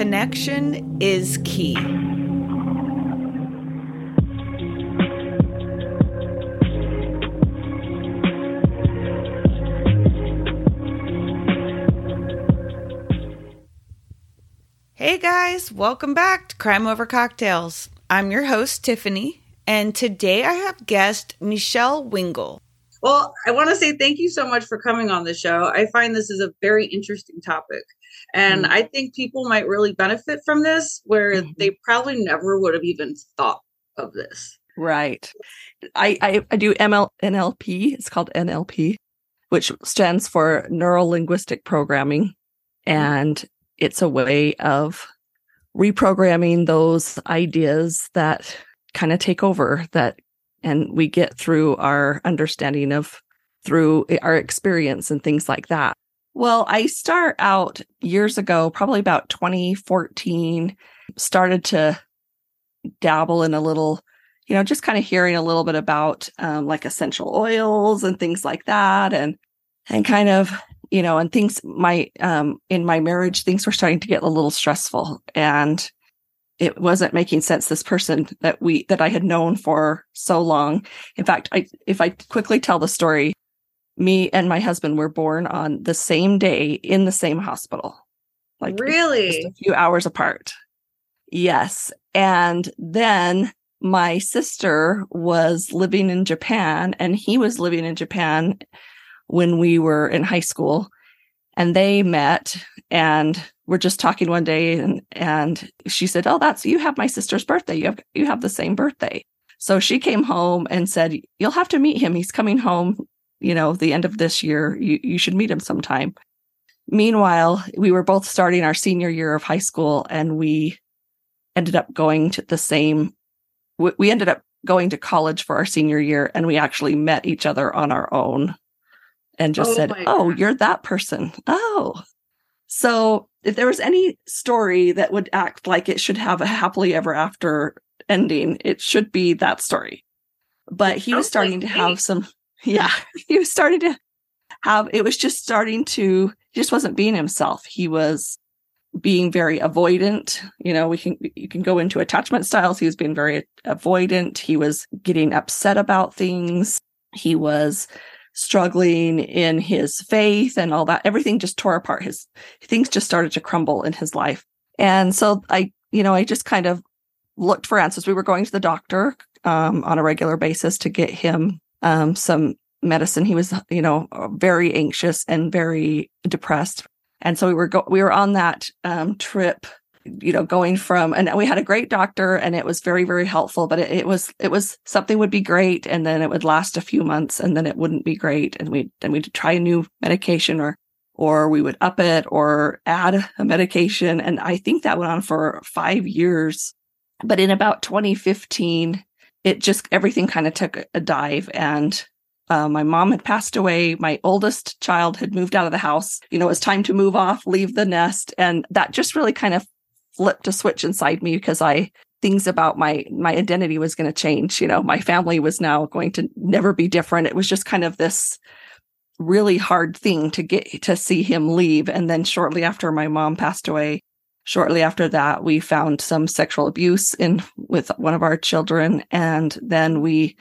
connection is key. Hey guys, welcome back to Crime Over Cocktails. I'm your host, Tiffany, and today I have guest Mechele Wingle. Well, I want to say thank you so much for coming on the show. I find this is a very interesting topic. And mm-hmm. I think people might really benefit from this where mm-hmm. they probably never would have even thought of this. Right. I, I, I do ML, NLP. It's called NLP, which stands for Neuro Linguistic Programming. Mm-hmm. And it's a way of reprogramming those ideas that kind of take over that and we get through our understanding of through our experience and things like that. Well, I start out years ago, probably about 2014, started to dabble in a little, you know, just kind of hearing a little bit about um, like essential oils and things like that, and and kind of you know, and things my um in my marriage, things were starting to get a little stressful and it wasn't making sense this person that we that I had known for so long. In fact, I if I quickly tell the story, me and my husband were born on the same day in the same hospital. Like really a few hours apart. Yes. And then my sister was living in Japan and he was living in Japan when we were in high school and they met and we're just talking one day and and she said oh that's you have my sister's birthday you have you have the same birthday so she came home and said you'll have to meet him he's coming home you know the end of this year you, you should meet him sometime meanwhile we were both starting our senior year of high school and we ended up going to the same we ended up going to college for our senior year and we actually met each other on our own and just oh said, Oh, you're that person. Oh. So if there was any story that would act like it should have a happily ever after ending, it should be that story. But he was starting like to have some, yeah, he was starting to have, it was just starting to, just wasn't being himself. He was being very avoidant. You know, we can, you can go into attachment styles. He was being very avoidant. He was getting upset about things. He was struggling in his faith and all that. Everything just tore apart. His things just started to crumble in his life. And so I, you know, I just kind of looked for answers. We were going to the doctor um, on a regular basis to get him um, some medicine. He was, you know, very anxious and very depressed. And so we were go- we were on that um, trip you know going from and we had a great doctor and it was very very helpful but it, it, was it was something would be great and then it would last a few months and then it wouldn't be great and we then we'd try a new medication or or we would up it or add a medication and i think that went on for 5 years but in about 2015 it just everything kind of took a dive and uh, my mom had passed away. My oldest child had moved out of the house. You know, it was time to move off, leave the nest. And that just really kind of flipped a switch inside me because I things about my my identity was going to change. You know, my family was now going to never be different. It was just kind of this really hard thing to get to see him leave. And then shortly after my mom passed away, shortly after that, we found some sexual abuse in with one of our children. And then we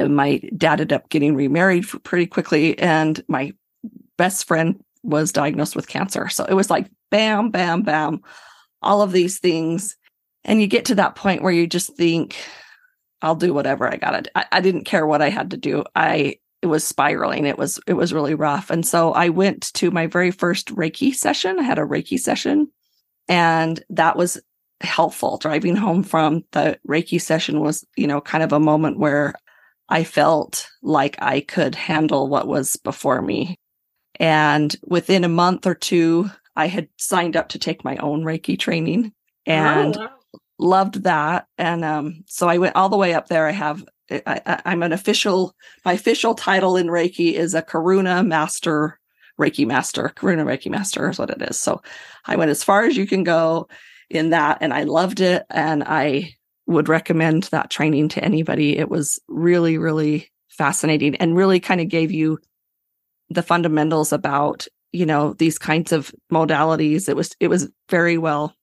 my dad ended up getting remarried pretty quickly. And my best friend was diagnosed with cancer. So it was like bam, bam, bam all of these things. And you get to that point where you just think, I'll do whatever I gotta. I, I didn't care what I had to do. I it was spiraling. It was it was really rough. And so I went to my very first Reiki session. I had a Reiki session, and that was helpful. Driving home from the Reiki session was, you know, kind of a moment where I felt like I could handle what was before me. And within a month or two, I had signed up to take my own Reiki training and oh, wow. loved that. And um, so I went all the way up there. I have, I, am an official, my official title in Reiki is a Karuna Master Reiki Master. Karuna Reiki Master is what it is. So I went as far as you can go in that and I loved it. And I would recommend that training to anybody. It was really, really fascinating and really kind of gave you the fundamentals about you know these kinds of modalities it was it was very well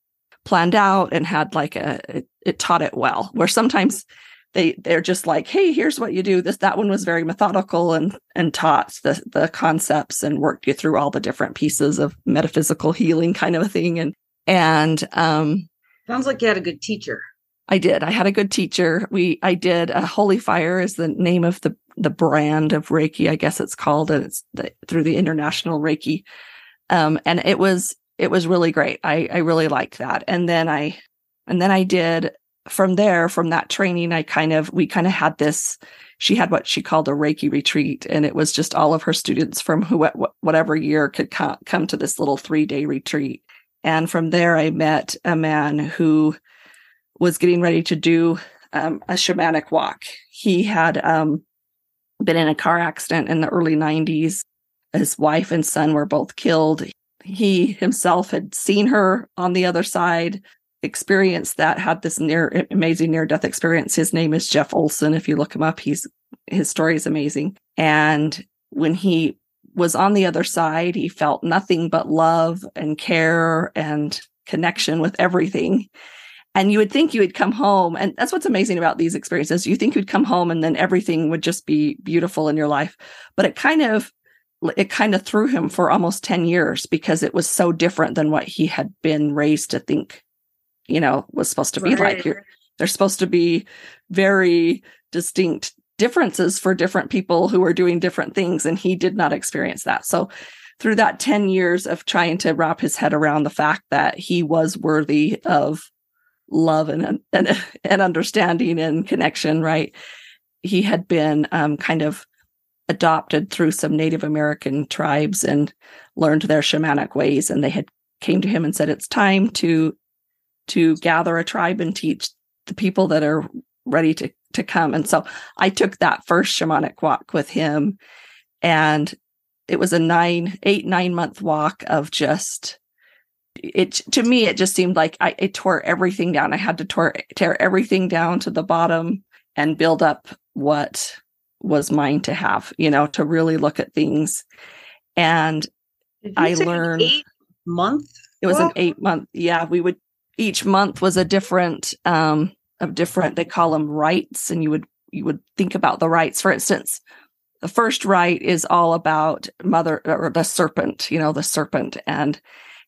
planned out and had like a it, it taught it well where sometimes they they're just like hey here's what you do. This that one was very methodical and and taught the the concepts and worked you through all the different pieces of metaphysical healing kind of a thing. And and um sounds like you had a good teacher. I did. I had a good teacher. We i did a holy fire is the name of the the brand of reiki i guess it's called and it's the, through the international reiki. Um and it was it was really great. I i really liked that. And then i and then i did from there, from that training, I kind of, we kind of had this, she had what she called a Reiki retreat. And it was just all of her students from who, whatever year could come, to this little three day retreat. And from there, I met a man who was getting ready to do um, a shamanic walk. He had um, been in a car accident in the early 90s. His wife and son were both killed. He himself had seen her on the other side experienced that, had this near amazing near death experience. His name is Jeff Olson. If you look him up, he's his story is amazing. And when he was on the other side, he felt nothing but love and care and connection with everything. And you would think you would come home. And that's what's amazing about these experiences. You think you'd come home and then everything would just be beautiful in your life. But it kind of it kind of threw him for almost 10 years because it was so different than what he had been raised to think you know was supposed to be right. like you're they're supposed to be very distinct differences for different people who are doing different things and he did not experience that so through that 10 years of trying to wrap his head around the fact that he was worthy of love and and, and understanding and connection right he had been um, kind of adopted through some native american tribes and learned their shamanic ways and they had came to him and said it's time to to gather a tribe and teach the people that are ready to to come. And so I took that first shamanic walk with him and it was a nine, eight, nine month walk of just it to me it just seemed like I it tore everything down. I had to tore, tear everything down to the bottom and build up what was mine to have, you know, to really look at things. And I learned eight month. It was an eight month. Yeah, we would each month was a different um of different they call them rites and you would you would think about the rites for instance the first rite is all about mother or the serpent you know the serpent and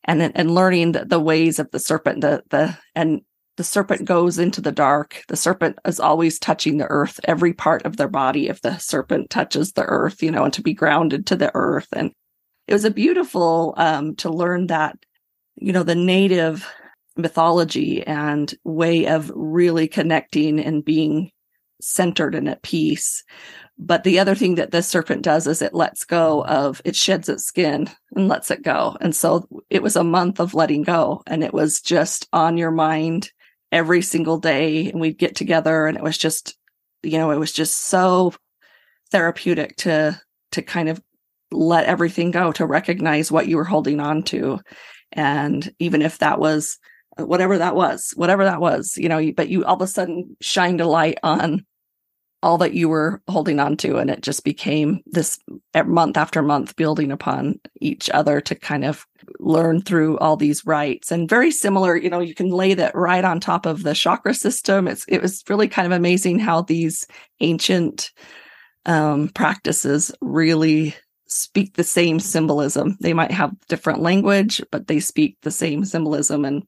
and and learning the, the ways of the serpent the the and the serpent goes into the dark. The serpent is always touching the earth every part of their body if the serpent touches the earth you know and to be grounded to the earth. And it was a beautiful um to learn that you know the native mythology and way of really connecting and being centered and at peace. But the other thing that the serpent does is it lets go of, it sheds its skin and lets it go. And so it was a month of letting go and it was just on your mind every single day. And we'd get together and it was just, you know, it was just so therapeutic to, to kind of let everything go, to recognize what you were holding on to. And even if that was whatever that was, whatever that was, you know, but you all of a sudden shined a light on all that you were holding on to. And it just became this month after month building upon each other to kind of learn through all these rites and very similar, you know, you can lay that right on top of the chakra system. It's, it was really kind of amazing how these ancient um, practices really speak the same symbolism. They might have different language, but they speak the same symbolism. And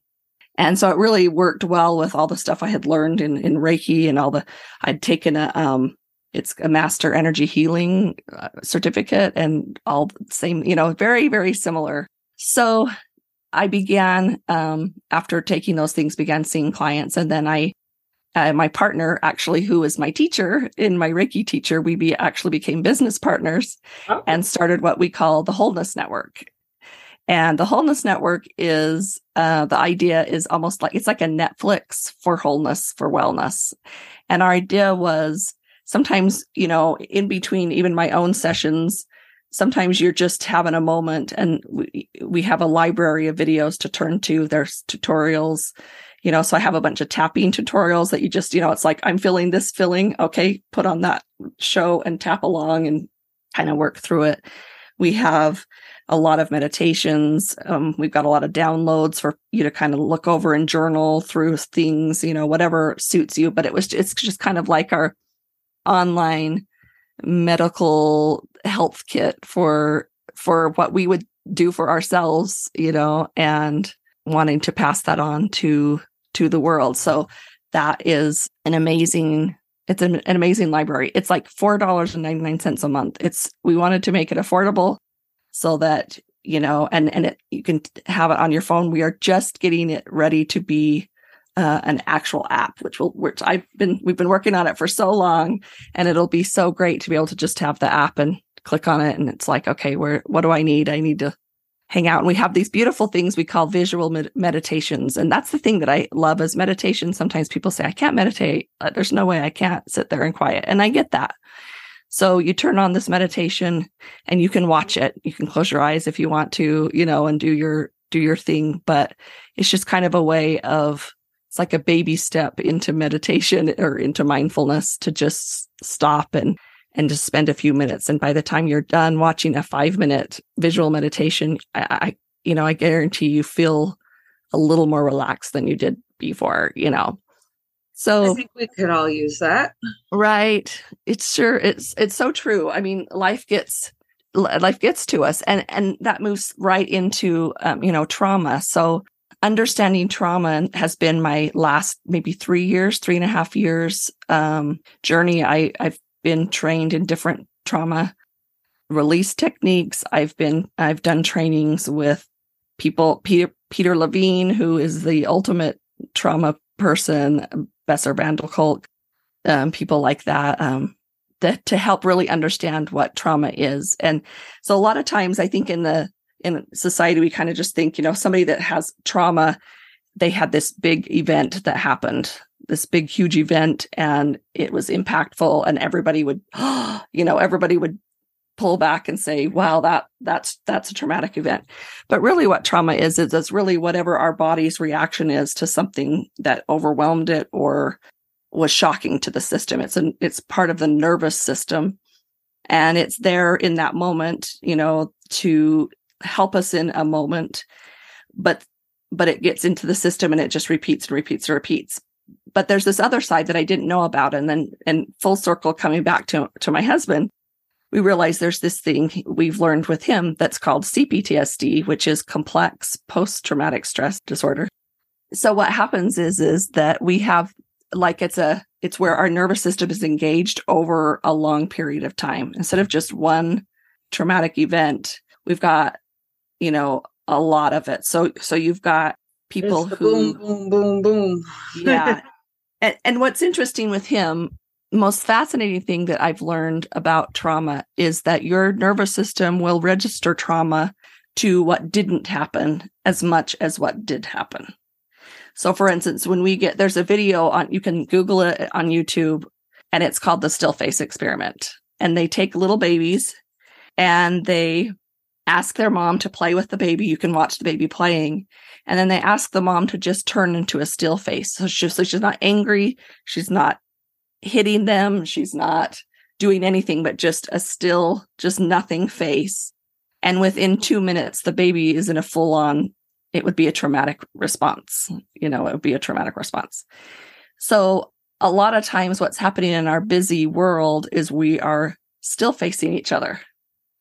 and so it really worked well with all the stuff I had learned in, in Reiki and all the, I'd taken a, um, it's a master energy healing uh, certificate and all the same, you know, very, very similar. So I began, um, after taking those things, began seeing clients. And then I, uh, my partner, actually, who was my teacher in my Reiki teacher, we be, actually became business partners oh. and started what we call the Wholeness Network. And the Wholeness Network is uh, the idea is almost like it's like a Netflix for wholeness, for wellness. And our idea was sometimes, you know, in between even my own sessions, sometimes you're just having a moment and we, we have a library of videos to turn to. There's tutorials, you know, so I have a bunch of tapping tutorials that you just, you know, it's like, I'm feeling this feeling. Okay, put on that show and tap along and kind of work through it. We have a lot of meditations. Um, we've got a lot of downloads for you to kind of look over and journal through things, you know, whatever suits you. But it was, it's just kind of like our online medical health kit for, for what we would do for ourselves, you know, and wanting to pass that on to, to the world. So that is an amazing it's an, an amazing library. It's like $4.99 a month. It's we wanted to make it affordable so that, you know, and and it, you can have it on your phone. We are just getting it ready to be uh, an actual app, which will, which I've been, we've been working on it for so long, and it'll be so great to be able to just have the app and click on it, and it's like, okay, where, what do I need? I need to hang out. And we have these beautiful things we call visual med- meditations and that's the thing that i love is meditation. Sometimes people say i can't meditate. Uh, there's no way i can't sit there and quiet. And i get that so you turn on this meditation and you can watch it you can close your eyes if you want to you know and do your do your thing but it's just kind of a way of it's like a baby step into meditation or into mindfulness to just stop and and just spend a few minutes. And by the time you're done watching a five minute visual meditation, I, I, you know, I guarantee you feel a little more relaxed than you did before, you know. So I think we could all use that. Right. It's sure it's it's so true. I mean, life gets life gets to us and and that moves right into um, you know trauma so understanding trauma has been my last maybe three years three and a half years um, journey i i've been trained in different trauma release techniques. I've been I've done trainings with people Peter Peter Levine, who is the ultimate trauma person, Bessel van Kolk, um, people like that, um, to help really understand what trauma is. And so a lot of times I think in the in society we kind of just think, you know, somebody that has trauma, they had this big event that happened this big huge event and it was impactful and everybody would you know everybody would pull back and say wow that that's that's a traumatic event. But really what trauma is is it's really whatever our body's reaction is to something that overwhelmed it or was shocking to the system. It's an it's part of the nervous system. And it's there in that moment you know to help us in a moment but but it gets into the system and it just repeats and repeats and repeats. But there's this other side that I didn't know about. And then in full circle coming back to, to my husband, we realize there's this thing we've learned with him that's called CPTSD, which is complex post-traumatic stress disorder. So what happens is, is that we have like it's a, it's where our nervous system is engaged over a long period of time. Instead of just one traumatic event, we've got, you know, a lot of it. So, so you've got people who boom, boom, boom, boom. yeah. And, and what's interesting with him, most fascinating thing that I've learned about trauma is that your nervous system will register trauma to what didn't happen as much as what did happen. So, for instance, when we get there's a video on, you can Google it on YouTube, and it's called the still face experiment. And they take little babies and they ask their mom to play with the baby. You can watch the baby playing. And then they ask the mom to just turn into a still face. So she's, so she's not angry. She's not hitting them. She's not doing anything but just a still, just nothing face. And within two minutes, the baby is in a full on, it would be a traumatic response. You know, it would be a traumatic response. So a lot of times what's happening in our busy world is we are still facing each other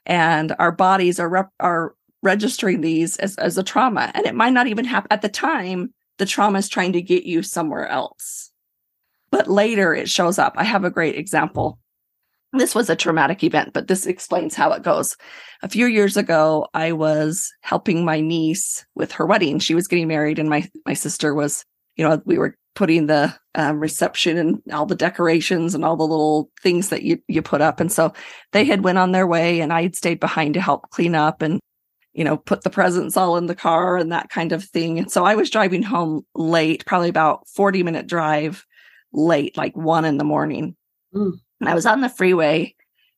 and our bodies are rep- are registering these as, as a trauma and it might not even happen at the time the trauma is trying to get you somewhere else but later it shows up. I have a great example. This was a traumatic event but this explains how it goes. A few years ago i was helping my niece with her wedding. She was getting married and my my sister was you know we were putting the um, reception and all the decorations and all the little things that you you put up. And so they had went on their way and i had stayed behind to help clean up and you know put the presents all in the car and that kind of thing. And so i was driving home late probably about 40 minute drive late like one in the morning mm. and i was on the freeway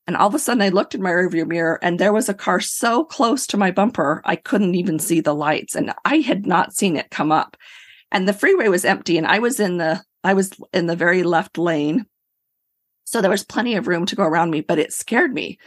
and all of a sudden i looked in my rearview mirror and there was a car so close to my bumper i couldn't even see the lights and i had not seen it come up and the freeway was empty and i was in the i was in the very left lane so there was plenty of room to go around me but it scared me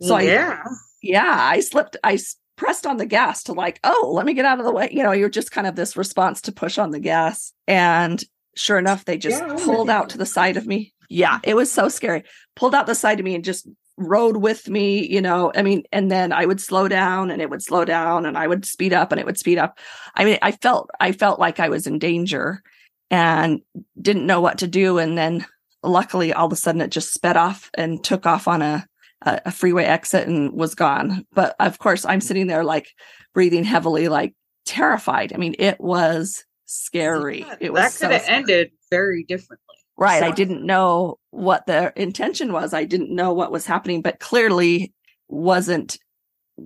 so yeah I, yeah i slipped i pressed on the gas to like, oh, let me get out of the way. You know, you're just kind of this response to push on the gas. And sure enough, they just Yeah, pulled out to the side of me. Yeah, it was so scary. Pulled out the side of me and just rode with me, you know. I mean, and then I would slow down and it would slow down and I would speed up and it would speed up. I mean, I felt I felt like I was in danger and didn't know what to do. And then luckily all of a sudden it just sped off and took off on a a, a freeway exit and was gone. But of course, I'm sitting there like breathing heavily, like terrified. I mean, it was scary. Yeah, it was that so could have scary. ended very differently. Right. I didn't know what the intention was. I didn't know what was happening, but clearly wasn't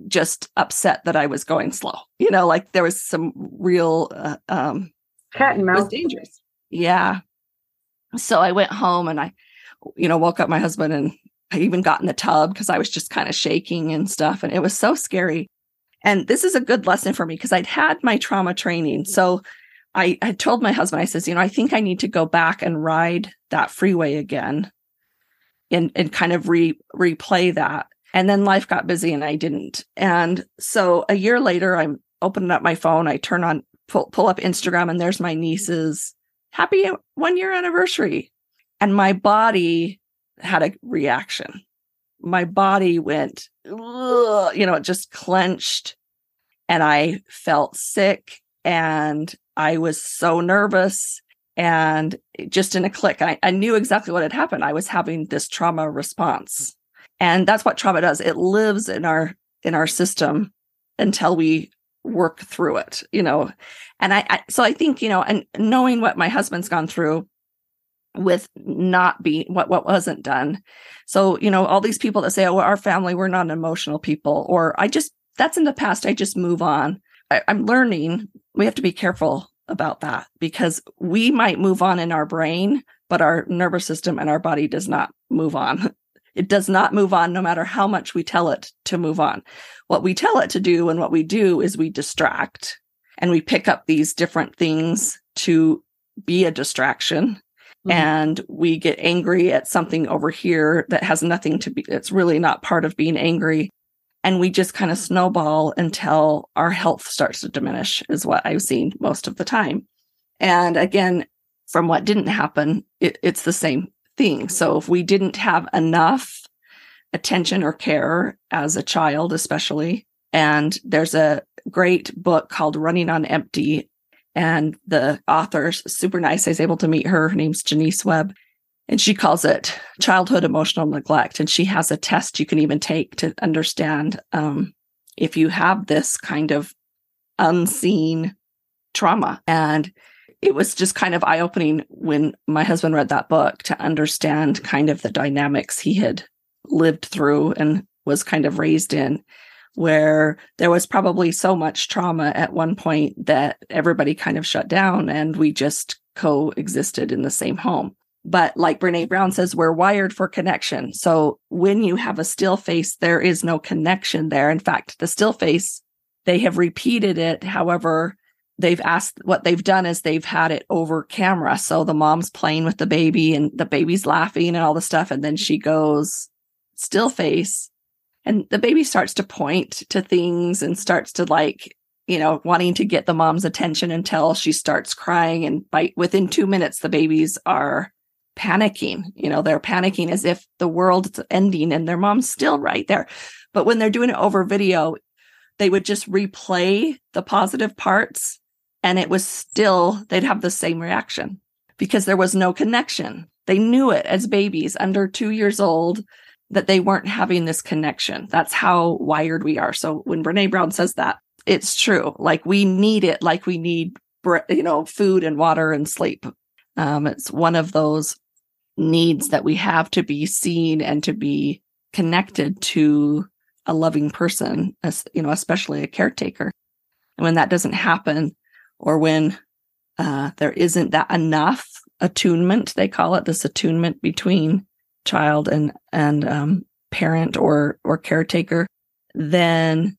just upset that I was going slow. You know, like there was some real, uh, um, Cat and mouse. dangerous. Yeah. So I went home and I, you know, woke up my husband and I even got in the tub because I was just kind of shaking and stuff. And it was so scary. And this is a good lesson for me because I'd had my trauma training. So I, told my husband, I says, you know, I think I need to go back and ride that freeway again and, and kind of re replay that. And then life got busy and I didn't. And so a year later, I'm opening up my phone. I turn on, pull, pull up Instagram and there's my niece's happy one year anniversary. And my body had a reaction. My body went, you know, it just clenched and I felt sick and I was so nervous and just in a click, I, I knew exactly what had happened. I was having this trauma response. And that's what trauma does. It lives in our in our system until we work through it, you know. And I, I so I think, you know, and knowing what my husband's gone through with not being what what wasn't done. So, you know, all these people that say, "Oh, our family, we're not emotional people," or I just that's in the past. I just move on. I, I'm learning. We have to be careful about that because we might move on in our brain, but our nervous system and our body does not move on. It does not move on no matter how much we tell it to move on. What we tell it to do and what we do is we distract and we pick up these different things to be a distraction Mhm. and we get angry at something over here that has nothing to be it's really not part of being angry and we just kind of mm-hmm. snowball until our health starts to diminish is what i've seen most of the time. And again from what didn't happen it, it's the same thing. So if we didn't have enough attention or care as a child especially and there's a great book called running on empty and the author's super nice i was able to meet her her name's Jonice Webb and she calls it childhood emotional neglect. And she has a test you can even take to understand um, if you have this kind of unseen trauma. And it was just kind of eye-opening when my husband read that book to understand kind of the dynamics he had lived through and was kind of raised in where there was probably so much trauma at one point that everybody kind of shut down and we just coexisted in the same home but like Brene Brown says, we're wired for connection. So when you have a still face, there is no connection there. In fact, the still face, they have repeated it. However, they've asked what they've done is they've had it over camera. So the mom's playing with the baby and the baby's laughing and all the stuff. And then she goes still face and the baby starts to point to things and starts to like, you know, wanting to get the mom's attention until she starts crying. And by within two minutes, the babies are panicking. You know, they're panicking as if the world's ending and their mom's still right there. But when they're doing it over video, they would just replay the positive parts and it was still, they'd have the same reaction because there was no connection. They knew it as babies under two years old that they weren't having this connection. That's how wired we are. So when Brene Brown says that, it's true. Like we need it, like we need, you know, food and water and sleep. Um, it's one of those needs that we have to be seen and to be connected to a loving person, as you know, especially a caretaker. And when that doesn't happen, or when uh, there isn't that enough attunement, they call it this attunement between child and and um, parent or or caretaker, then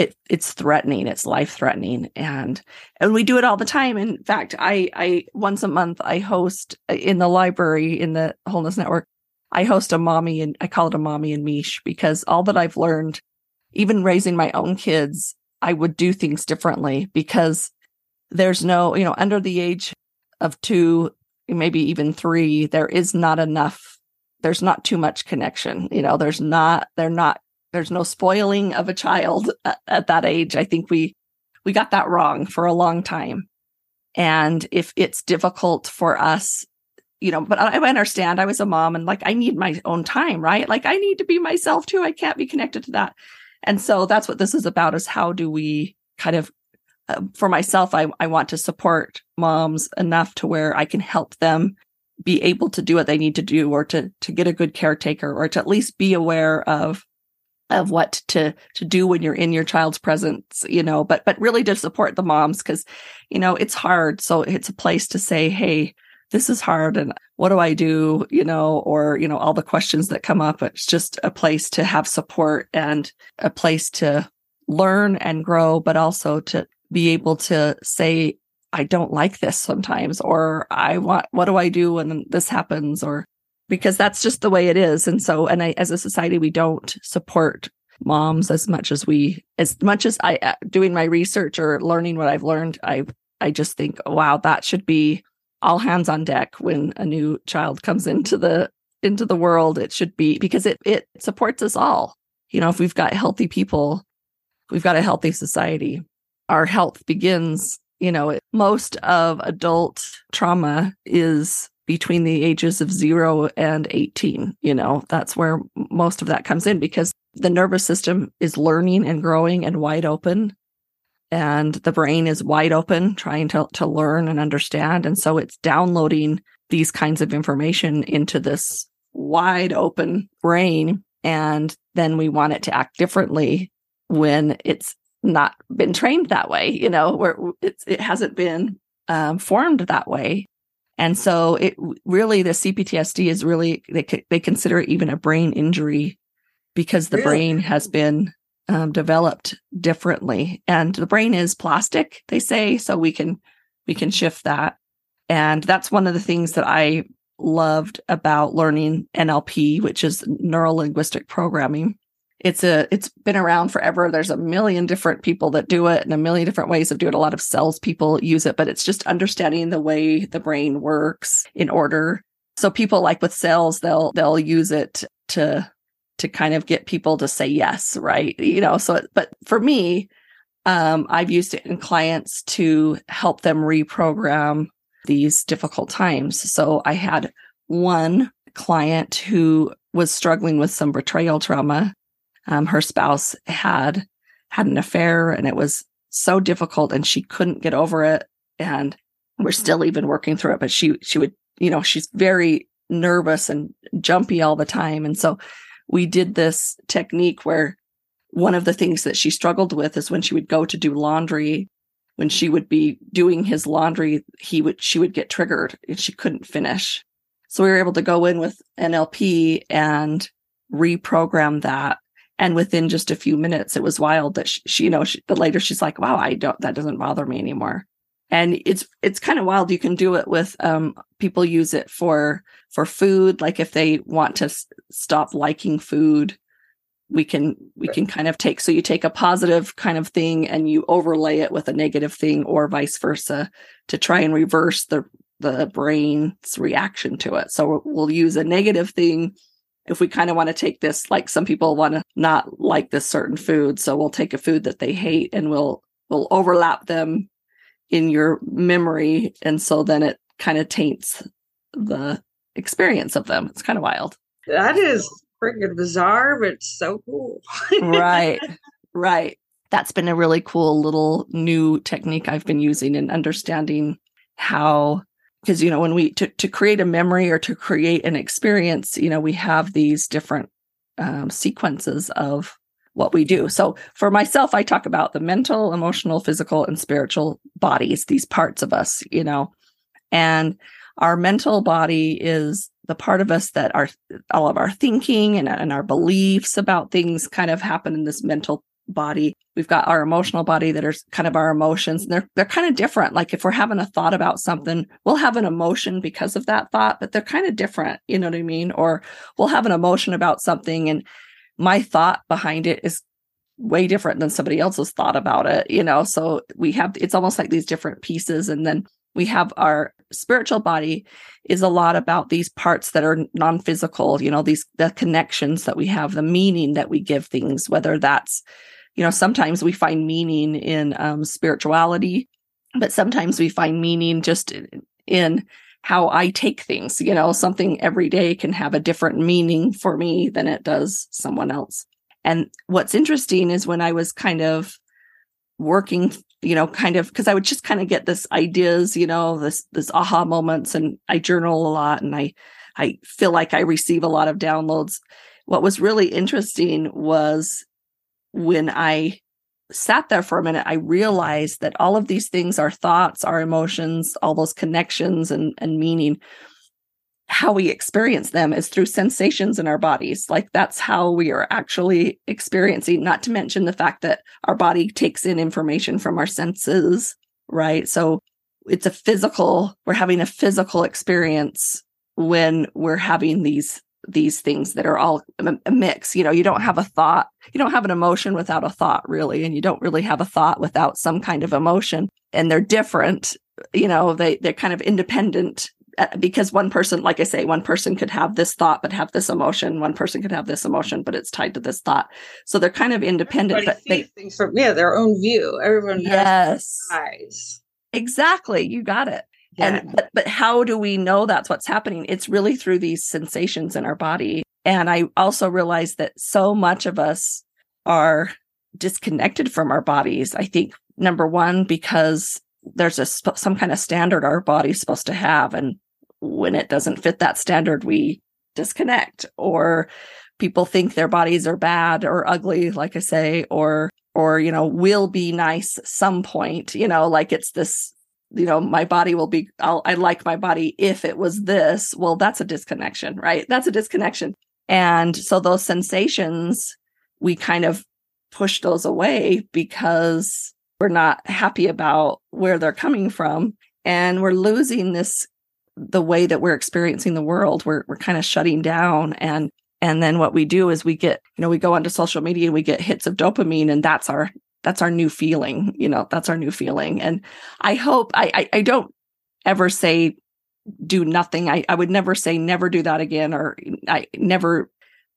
it it's threatening. It's life threatening, and and we do it all the time. In fact, I I once a month I host uh, in the library in the Wholeness Network. I host a mommy and I call it a mommy and Mish because all that I've learned even raising my own kids, I would do things differently because there's no, you know, under the age of two, maybe even three, there is not enough. There's not too much connection. You know, there's not, they're not, there's no spoiling of a child at, at that age. I think we, we got that wrong for a long time. And if it's difficult for us, you know, but I understand I was a mom and like I need my own time, right? Like I need to be myself too. I can't be connected to that. And so that's what this is about is how do we kind of uh, for myself I I want to support moms enough to where I can help them be able to do what they need to do or to to get a good caretaker or to at least be aware of of what to to do when you're in your child's presence you know but but really to support the moms cuz you know it's hard so it's a place to say hey this is hard and what do I do? You know, or, you know, all the questions that come up. It's just a place to have support and a place to learn and grow, but also to be able to say, I don't like this sometimes, or I want, what do I do when this happens? Or because that's just the way it is. And so, and I, as a society, we don't support moms as much as we, as much as I, uh, doing my research or learning what I've learned, I, I just think, wow, that should be all hands on deck when a new child comes into the into the world it should be because it it supports us all you know if we've got healthy people we've got a healthy society our health begins you know most of adult trauma is between the ages of 0 and 18 you know that's where most of that comes in because the nervous system is learning and growing and wide open and the brain is wide open trying to, to learn and understand. And so it's downloading these kinds of information into this wide open brain. And then we want it to act differently when it's not been trained that way, you know, where it's, it hasn't been um, formed that way. And so it really, the CPTSD is really, they, they consider it even a brain injury because the really? brain has been um, developed differently. And the brain is plastic they say so we can we can shift that. And that's one of the things that i loved about learning nlp which is neuro linguistic programming it's a it's been around forever there's a million different people that do it and a million different ways of doing it a lot of sales people use it but it's just understanding the way the brain works in order so people like with sales they'll they'll use it to to kind of get people to say yes, right? You know, so, but for me, um, I've used it in clients to help them reprogram these difficult times. So I had one client who was struggling with some betrayal trauma. Um, her spouse had had an affair and it was so difficult and she couldn't get over it. And we're still even working through it, but she, she would, you know, she's very nervous and jumpy all the time. And so we did this technique where one of the things that she struggled with is when she would go to do laundry when she would be doing his laundry he would she would get triggered and she couldn't finish so we were able to go in with nlp and reprogram that and within just a few minutes it was wild that she, she you know she, but later she's like wow i don't that doesn't bother me anymore. And it's it's kind of wild. You can do it with um, people use it for for food. Like if they want to s- stop liking food we can we can kind of take so you take a positive kind of thing and you overlay it with a negative thing or vice versa to try and reverse the the brain's reaction to it. So we'll use a negative thing if we kind of want to take this like some people want to not like this certain food so we'll take a food that they hate and we'll we'll overlap them in your memory. And so then it kind of taints the experience of them. It's kind of wild. That is freaking bizarre, but it's so cool. right. Right. That's been a really cool little new technique I've been using in understanding how because you know when we to, to create a memory or to create an experience you know we have these different um, sequences of what we do. So for myself, I talk about the mental, emotional, physical, and spiritual bodies, these parts of us, you know, and our mental body is the part of us that are all of our thinking and, and our beliefs about things kind of happen in this mental body. We've got our emotional body that are kind of our emotions and they're they're kind of different. Like if we're having a thought about something, we'll have an emotion because of that thought, but they're kind of different, you know what I mean? Or we'll have an emotion about something and my thought behind it is way different than somebody else's thought about it, you know. So we have it's almost like these different pieces and then we have our spiritual body is a lot about these parts that are non-physical, you know, these the connections that we have, the meaning that we give things, whether that's you know, sometimes we find meaning in um, spirituality, but sometimes we find meaning just in, how I take things. You know, something every day can have a different meaning for me than it does someone else. And what's interesting is when I was kind of working, you know, kind of because I would just kind of get this ideas, you know, this this aha moments, and I journal a lot, and I I feel like I receive a lot of downloads. What was really interesting was when I sat there for a minute, I realized that all of these things, our thoughts, our emotions, all those connections and, and meaning. How we experience them is through sensations in our bodies. Like that's how we are actually experiencing, not to mention the fact that our body takes in information from our senses, right? So it's a physical, we're having a physical experience when we're having these these things that are all a mix you know you don't have a thought you don't have an emotion without a thought really and you don't really have a thought without some kind of emotion and they're different you know they they're kind of independent uh, because one person like i say one person could have this thought but have this emotion one person could have this emotion but it's tied to this thought. So they're kind of independent Everybody but they things from yeah their own view. Everyone yes. has eyes. Exactly you got it and but, but how do we know that's what's happening? It's really through these sensations in our body. And i also realized that so much of us are disconnected from our bodies. I think number one because there's a some kind of standard our body's supposed to have. And when it doesn't fit that standard we disconnect. Or people think their bodies are bad or ugly like i say or or you know will be nice some point you know like it's this you know my body will be I'll, i like my body if it was this well that's a disconnection right? That's a disconnection. And so those sensations we kind of push those away because we're not happy about where they're coming from. And we're losing this the way that we're experiencing the world. We're, we're kind of shutting down. And and then what we do is we get you know we go onto social media and we get hits of dopamine and that's our that's our new feeling you know that's our new feeling and i hope i i, I don't ever say do nothing I, I would never say never do that again or i never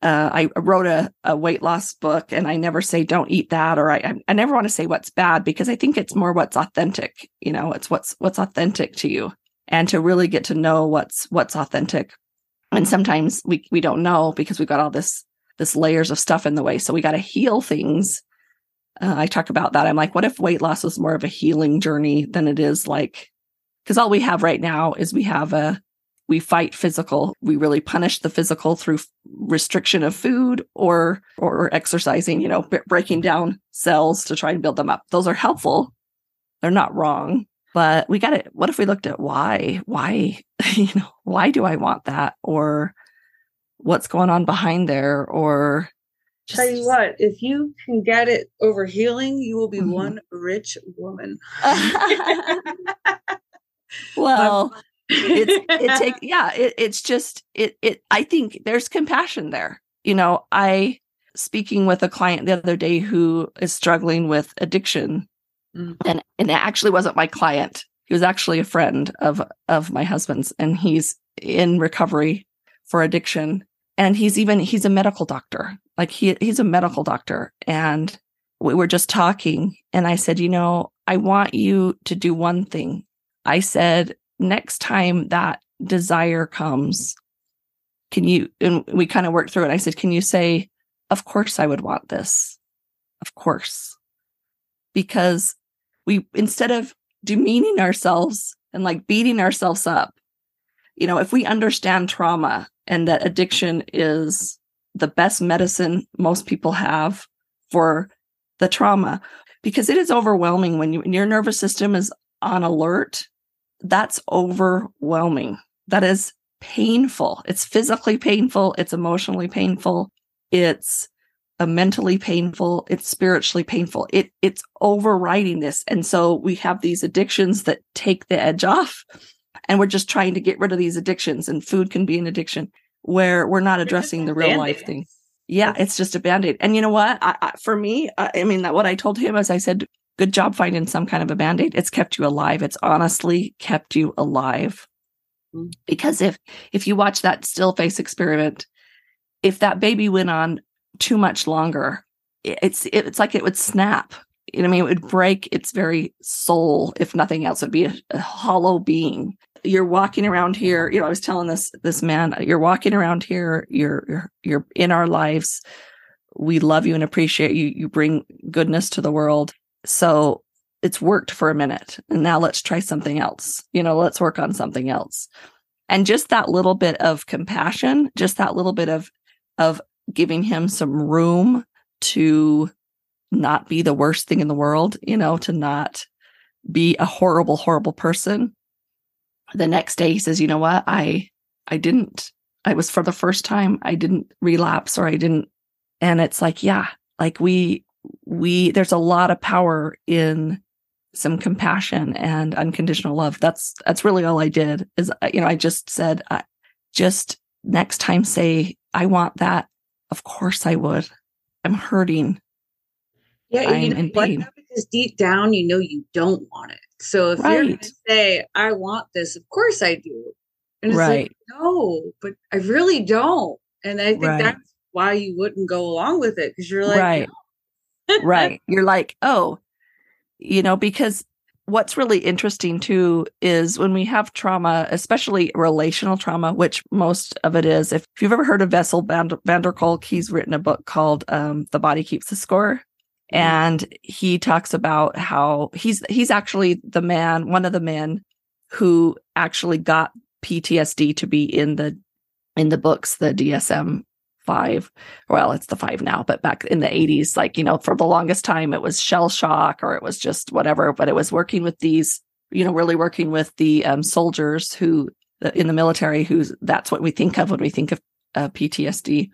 uh, I wrote a, a weight loss book and I never say don't eat that or I, I never want to say what's bad because I think it's more what's authentic. You know, it's what's what's authentic to you and to really get to know what's what's authentic. And sometimes we we don't know because we've got all this this layers of stuff in the way. So we got to heal things uh, I talk about that. I'm like, what if weight loss was more of a healing journey than it is like, because all we have right now is we have a, we fight physical. We really punish the physical through restriction of food or, or exercising, you know, b- breaking down cells to try and build them up. Those are helpful. They're not wrong, but we got it. What if we looked at why, why, you know, why do I want that? Or what's going on behind there? Or, just, Tell you what, if you can get it over healing, you will be mm-hmm. one rich woman. well, it's it take yeah, it, it's just it it I think there's compassion there. You know, I speaking with a client the other day who is struggling with addiction. Mm-hmm. And and it actually wasn't my client. He was actually a friend of of my husband's and he's in recovery for addiction and he's even he's a medical doctor. Like he he's a medical doctor. And we were just talking and i said you know i want you to do one thing. I said next time that desire comes can you and we kind of worked through it. I said can you say of course i would want this. Of course because we instead of demeaning ourselves and like beating ourselves up you know if we understand trauma and that addiction is the best medicine most people have for the trauma. Because it is overwhelming when, you, when your nervous system is on alert that's overwhelming. That is painful. It's physically painful. It's emotionally painful. It's a mentally painful. It's spiritually painful. It it's overriding this. And so we have these addictions that take the edge off and we're just trying to get rid of these addictions and food can be an addiction where we're not addressing the real life thing Yeah, it's just a band aid. And you know what? I, I, for me, I, I mean, that what I told him is I said, good job finding some kind of a band aid. It's kept you alive. It's honestly kept you alive. Mm-hmm. Because if if you watch that still face experiment, if that baby went on too much longer, it's it's like it would snap. You know, I mean, it would break its very soul. If nothing else, it'd be a, a hollow being. You're walking around here. You know, I was telling this this man, you're walking around here. You're you're you're in our lives. We love you and appreciate you. You bring goodness to the world. So it's worked for a minute, and now let's try something else. You know, let's work on something else. And just that little bit of compassion, just that little bit of of giving him some room to not be the worst thing in the world, you know, to not be a horrible, horrible person. The next day he says, you know what? I, I didn't, I was for the first time, I didn't relapse or I didn't. And it's like, yeah, like we, we, there's a lot of power in some compassion and unconditional love. That's, that's really all I did is, you know, I just said, uh, just next time say, I want that. Of course I would. I'm hurting. Yeah, I'm you know in pain. Because deep down, you know you don't want it. So if right. to say, "I want this," of course I do. And it's right. like, no, but I really don't. And I think right. that's why you wouldn't go along with it because you're like, right, no. right. You're like, oh, you know, because what's really interesting too is when we have trauma, especially relational trauma, which most of it is. If, you've ever heard of Bessel van der Kolk, he's written a book called um, "The Body Keeps the Score," mm-hmm. and he talks about how he's he's actually the man, one of the men who actually got PTSD to be in the in the books, the DSM five. Well, it's the five now, but back in the 80s, like, you know, for the longest time, it was shell shock or it was just whatever, but it was working with these, you know, really working with the um, soldiers who in the military, who's that's what we think of when we think of uh, PTSD,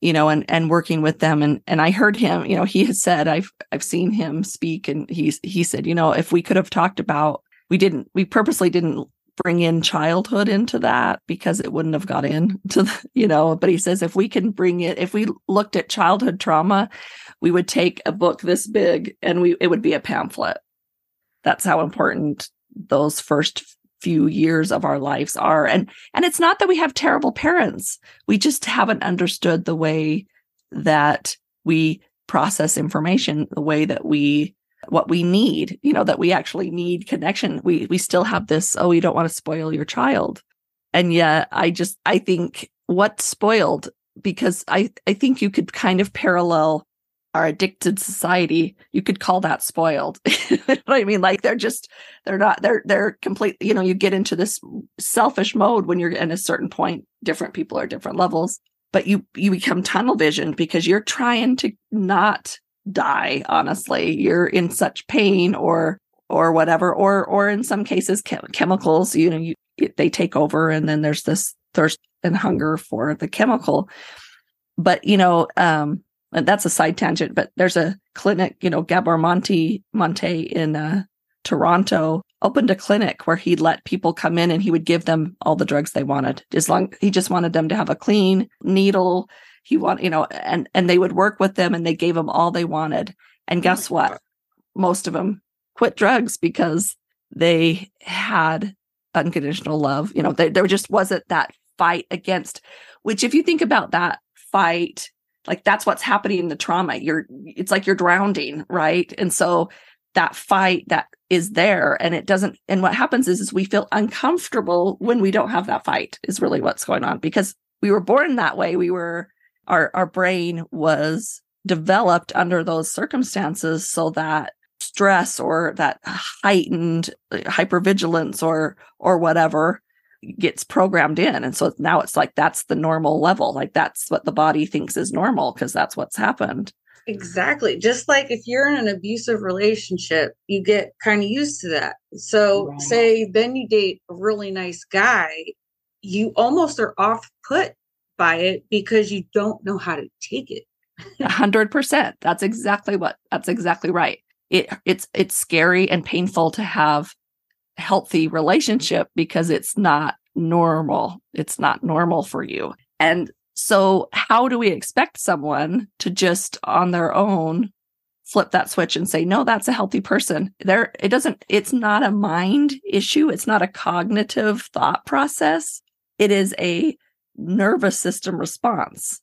you know, and, and working with them. And, and I heard him, you know, he has said, I've, I've seen him speak and he's, he said, you know, if we could have talked about, we didn't, we purposely didn't bring in childhood into that because it wouldn't have got in to the, you know but he says if we can bring it if we looked at childhood trauma we would take a book this big and we it would be a pamphlet that's how important those first few years of our lives are and and it's not that we have terrible parents we just haven't understood the way that we process information the way that we what we need, you know, that we actually need connection. We we still have this, oh, you don't want to spoil your child. And yet I just I think what spoiled because I I think you could kind of parallel our addicted society. You could call that spoiled. you know I mean? Like they're just they're not they're they're complete, you know, you get into this selfish mode when you're in a certain point. Different people are different levels. But you you become tunnel vision because you're trying to not die honestly you're in such pain or or whatever or or in some cases chem- chemicals you know you, they take over and then there's this thirst and hunger for the chemical but you know um that's a side tangent but there's a clinic you know Gabor Maté Maté in uh, toronto opened a clinic where he'd let people come in and he would give them all the drugs they wanted. As long he just wanted them to have a clean needle. He want you know and and they would work with them and they gave them all they wanted. And guess what? Most of them quit drugs because they had unconditional love. You know they, there just wasn't that fight against which if you think about that fight like that's what's happening in the trauma. You're it's like you're drowning right? And so that fight that is there and it doesn't and what happens is is we feel uncomfortable when we don't have that fight is really what's going on. Because we were born that way. We were our our brain was developed under those circumstances so that stress or that heightened uh, hypervigilance or or whatever gets programmed in and so now it's like that's the normal level like that's what the body thinks is normal because that's what's happened exactly just like if you're in an abusive relationship you get kind of used to that so right. say then you date a really nice guy you almost are off put by it because you don't know how to take it. A hundred percent. That's exactly what that's exactly right. It it's it's scary and painful to have healthy relationship because it's not normal. It's not normal for you. And So, how do we expect someone to just on their own flip that switch and say, no, that's a healthy person? There, it doesn't, it's not a mind issue. It's not a cognitive thought process. It is a nervous system response.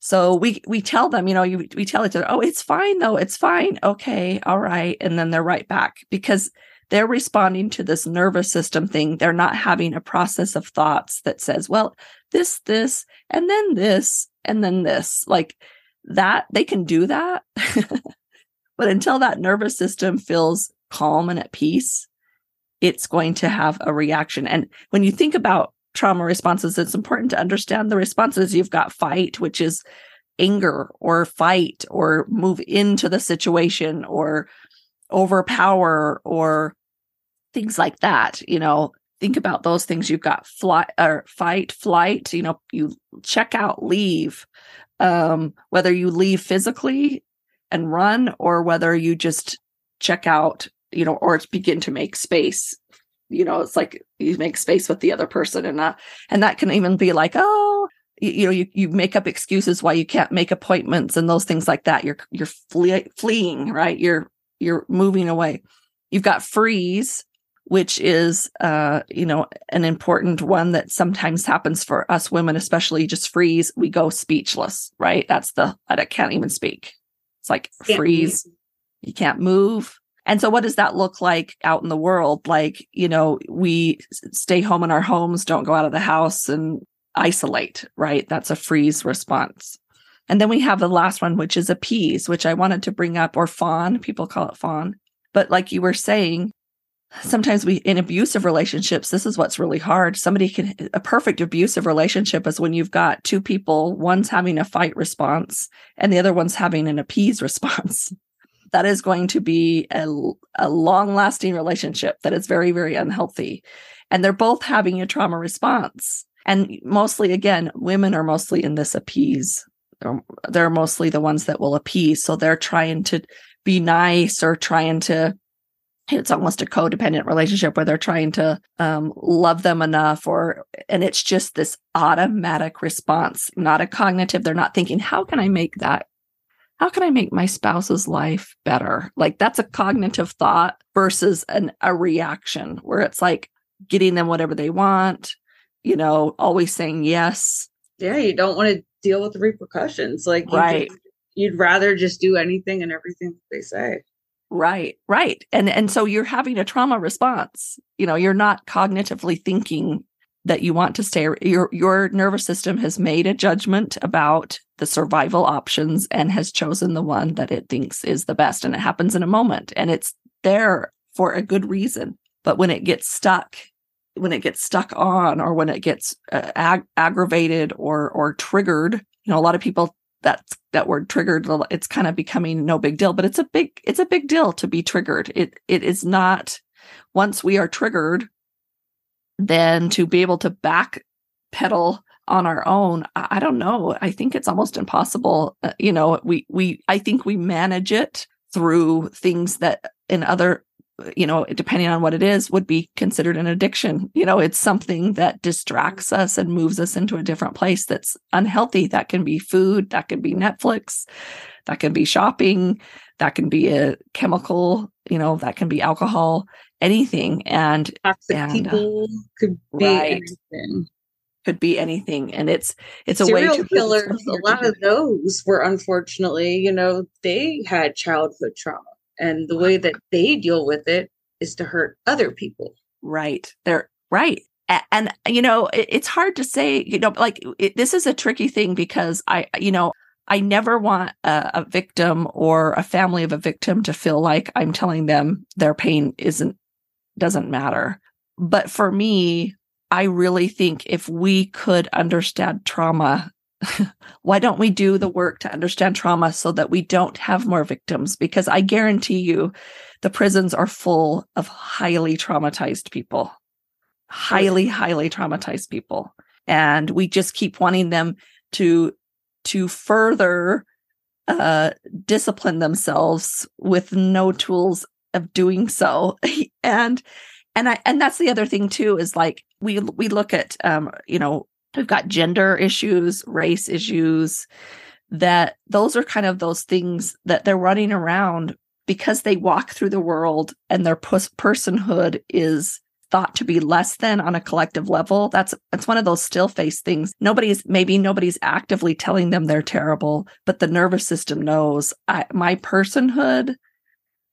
So we we tell them, you know, you, we tell each other, oh, it's fine though, it's fine, okay, all right, and then they're right back because they're responding to this nervous system thing. They're not having a process of thoughts that says, well, this, this, and then this, and then this. Like that, they can do that. but until that nervous system feels calm and at peace, it's going to have a reaction. And when you think about trauma responses, it's important to understand the responses. You've got fight, which is anger or fight or move into the situation or overpower or things like that you know think about those things. You've got flight or fight flight you know you check out leave um whether you leave physically and run or whether you just check out you know or begin to make space. You know it's like you make space with the other person and that and that can even be like oh you, you know you, you make up excuses why you can't make appointments and those things like that. You're you're flee- fleeing right? You're you're moving away. You've got freeze which is uh you know an important one that sometimes happens for us women especially just freeze we go speechless right? That's the i can't even speak. It's like can't freeze. Move. you can't move. And so what does that look like out in the world? Like you know we stay home in our homes don't go out of the house and isolate right? That's a freeze response. And then we have the last one which is appease which i wanted to bring up or fawn. People call it fawn. But like you were saying sometimes we in abusive relationships this is what's really hard. Somebody can a perfect abusive relationship is when you've got two people one's having a fight response and the other one's having an appease response. That is going to be a, a long lasting relationship that is very very unhealthy. And they're both having a trauma response. And mostly again women are mostly in this appease. They're, they're mostly the ones that will appease. So they're trying to be nice or trying to it's almost a codependent relationship where they're trying to um, love them enough or and it's just this automatic response not a cognitive they're not thinking how can i make that how can i make my spouse's life better? Like that's a cognitive thought versus an a reaction where it's like getting them whatever they want you know always saying yes. Yeah you don't want to deal with the repercussions. Like right. you'd rather just do anything and everything they say Right, right. And and so you're having a trauma response. You know, you're not cognitively thinking that you want to stay your your nervous system has made a judgment about the survival options and has chosen the one that it thinks is the best and it happens in a moment and it's there for a good reason. But when it gets stuck, when it gets stuck on or when it gets uh, ag- aggravated or or triggered, you know, a lot of people that that word triggered it's kind of becoming no big deal but it's a big it's a big deal to be triggered. It it is not once we are triggered then to be able to back pedal on our own I, I don't know. I think it's almost impossible uh, you know we we i think we manage it through things that in other you know, depending on what it is, would be considered an addiction. You know, it's something that distracts us and moves us into a different place that's unhealthy. That can be food, that can be Netflix, that can be shopping, that can be a chemical, you know, that can be alcohol, anything. And toxic and, uh, people could be right. anything. Could be anything, and it's it's a Serial way to killers. A lot of those were unfortunately, you know, they had childhood trauma and the way that they deal with it is to hurt other people. Right. They're right. And, you know it's hard to say you know like it, this is a tricky thing because i you know i never want a, a victim or a family of a victim to feel like i'm telling them their pain isn't doesn't matter. But for me i really think if we could understand trauma why don't we do the work to understand trauma so that we don't have more victims? Because I guarantee you, the prisons are full of highly traumatized people, highly, highly traumatized people. And we just keep wanting them to, to further uh, discipline themselves with no tools of doing so. and, and I, and that's the other thing too, is like we, we look at, um, you know, we've got gender issues, race issues, that those are kind of those things that they're running around because they walk through the world and their personhood is thought to be less than on a collective level. That's that's one of those still face things. Nobody's maybe nobody's actively telling them they're terrible but the nervous system knows I, my personhood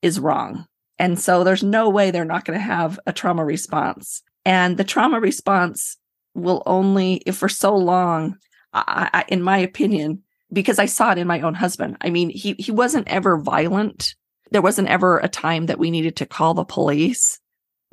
is wrong. And so there's no way they're not going to have a trauma response. And the trauma response will only if for so long I, I, in my opinion because i saw it in my own husband i mean he he wasn't ever violent there wasn't ever a time that we needed to call the police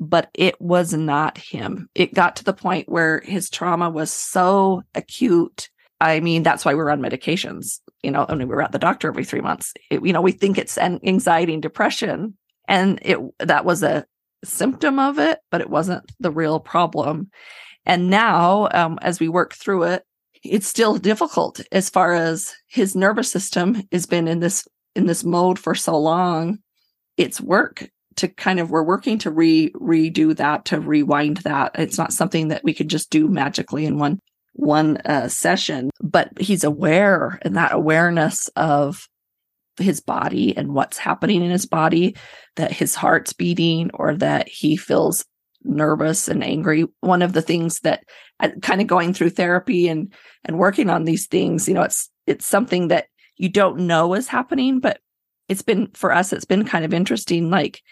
but it was not him. It got to the point where his trauma was so acute. I mean, that's why we're on medications, you know, and we're at the doctor every three months. It, you know, we think it's an anxiety and depression. And it that was a symptom of it, but it wasn't the real problem. And now, um, as we work through it, it's still difficult as far as his nervous system has been in this in this mode for so long. It's work to kind of we're working to re redo that to rewind that it's not something that we could just do magically in one one uh, session but he's aware and that awareness of his body and what's happening in his body that his heart's beating or that he feels nervous and angry one of the things that uh, kind of going through therapy and and working on these things you know it's it's something that you don't know is happening but it's been for us it's been kind of interesting like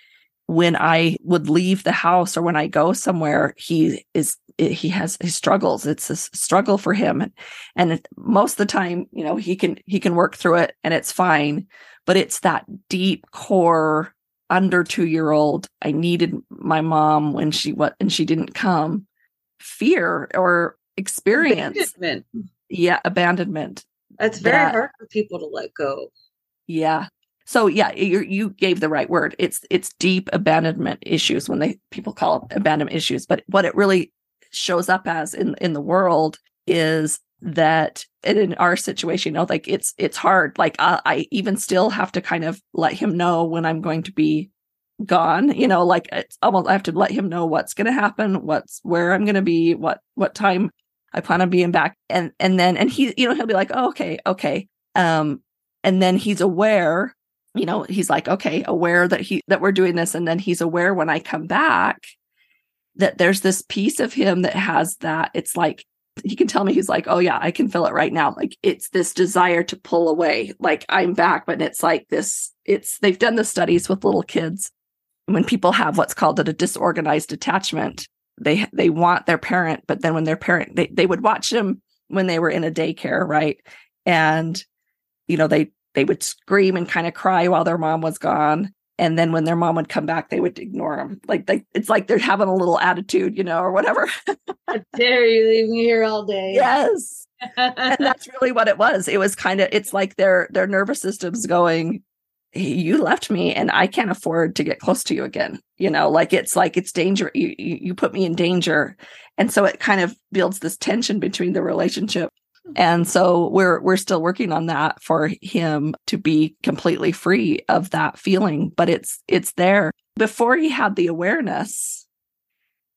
when I would leave the house or when I go somewhere, he is he has his struggles. It's a struggle for him, and, and most of the time, you know, he can he can work through it and it's fine. But it's that deep core under two year old. I needed my mom when she what and she didn't come. Fear or experience, abandonment. yeah, abandonment. That's very that, hard for people to let go. Yeah, so yeah, you you gave the right word. It's it's deep abandonment issues when they people call it abandonment issues, but what it really shows up as in in the world is that in our situation, you know, like it's it's hard. Like I, I even still have to kind of let him know when I'm going to be gone you know like it's almost i have to let him know what's going to happen what's where i'm going to be what what time i plan on being back. And and then and he you know he'll be like oh, okay okay. Um and then he's aware you know he's like okay aware that he that we're doing this. And then he's aware when i come back that there's this piece of him that has that. It's like he can tell me he's like oh yeah i can feel it right now. Like it's this desire to pull away. Like i'm back but it's like this it's they've done the studies with little kids. When people have what's called a disorganized attachment they they want their parent but then when their parent they, they would watch them when they were in a daycare right? And you know they they would scream and kind of cry while their mom was gone and then when their mom would come back they would ignore them like they, it's like they're having a little attitude you know or whatever. How dare you leave me here all day. Yes. And that's really what it was. It was kind of it's like their their nervous system's going you left me and i can't afford to get close to you again. You know like it's like it's danger you, you put me in danger. And so it kind of builds this tension between the relationship and so we're we're still working on that for him to be completely free of that feeling, but it's it's there. Before he had the awareness,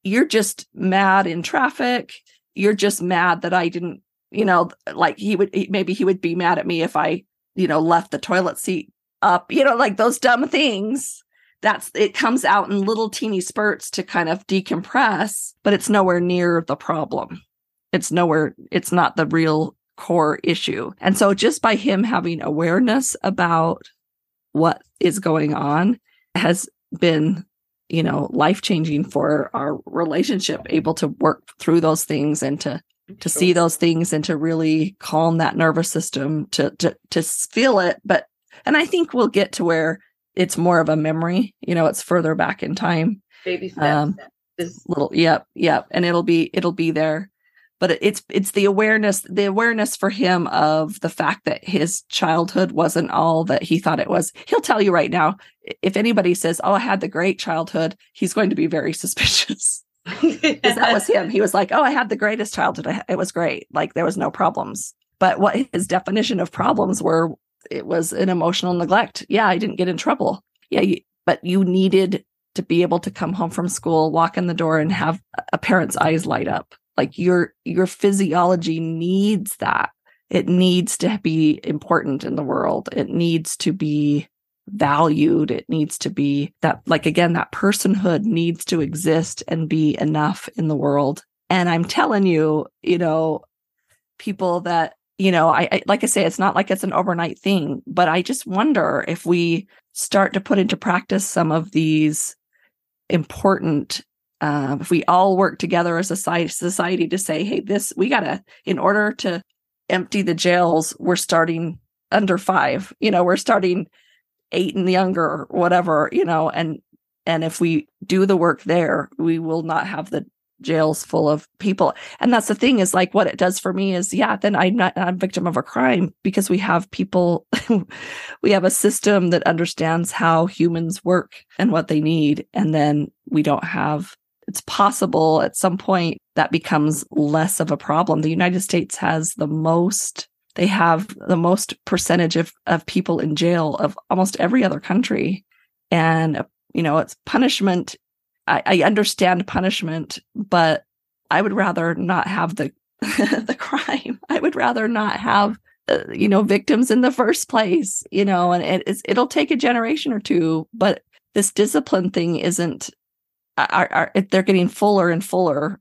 you're just mad in traffic. You're just mad that I didn't, you know, like he would maybe he would be mad at me if I, you know, left the toilet seat up, you know, like those dumb things that's it comes out in little teeny spurts to kind of decompress, but it's nowhere near the problem it's nowhere it's not the real core issue. And so just by him having awareness about what is going on has been you know life changing for our relationship able to work through those things and to to sure. see those things and to really calm that nervous system to to to feel it. But and i think we'll get to where it's more of a memory you know it's further back in time. Baby steps um, little yep yep. And it'll be it'll be there but it's it's the awareness the awareness for him of the fact that his childhood wasn't all that he thought it was. He'll tell you right now if anybody says oh i had the great childhood he's going to be very suspicious. Because that was him. He was like oh i had the greatest childhood. It was great. Like there was no problems. But what his definition of problems were it was an emotional neglect. Yeah i didn't get in trouble. Yeah you, but you needed to be able to come home from school walk in the door and have a parent's eyes light up like your your physiology needs that. It needs to be important in the world. It needs to be valued. It needs to be that like again that personhood needs to exist and be enough in the world. And i'm telling you you know people that you know I, I like i say it's not like it's an overnight thing but i just wonder if we start to put into practice some of these important uh, if we all work together as a society to say hey this we gotta in order to empty the jails we're starting under five you know we're starting eight and younger or whatever you know and and if we do the work there we will not have the jails full of people. And that's the thing is like what it does for me is yeah then i'm not a victim of a crime because we have people we have a system that understands how humans work and what they need and then we don't have it's possible at some point that becomes less of a problem the united states has the most they have the most percentage of, of people in jail of almost every other country and you know it's punishment I, I understand punishment, but I would rather not have the the crime. I would rather not have uh, you know victims in the first place. You know, and it, it'll take a generation or two, but this discipline thing isn't. Are, are they're getting fuller and fuller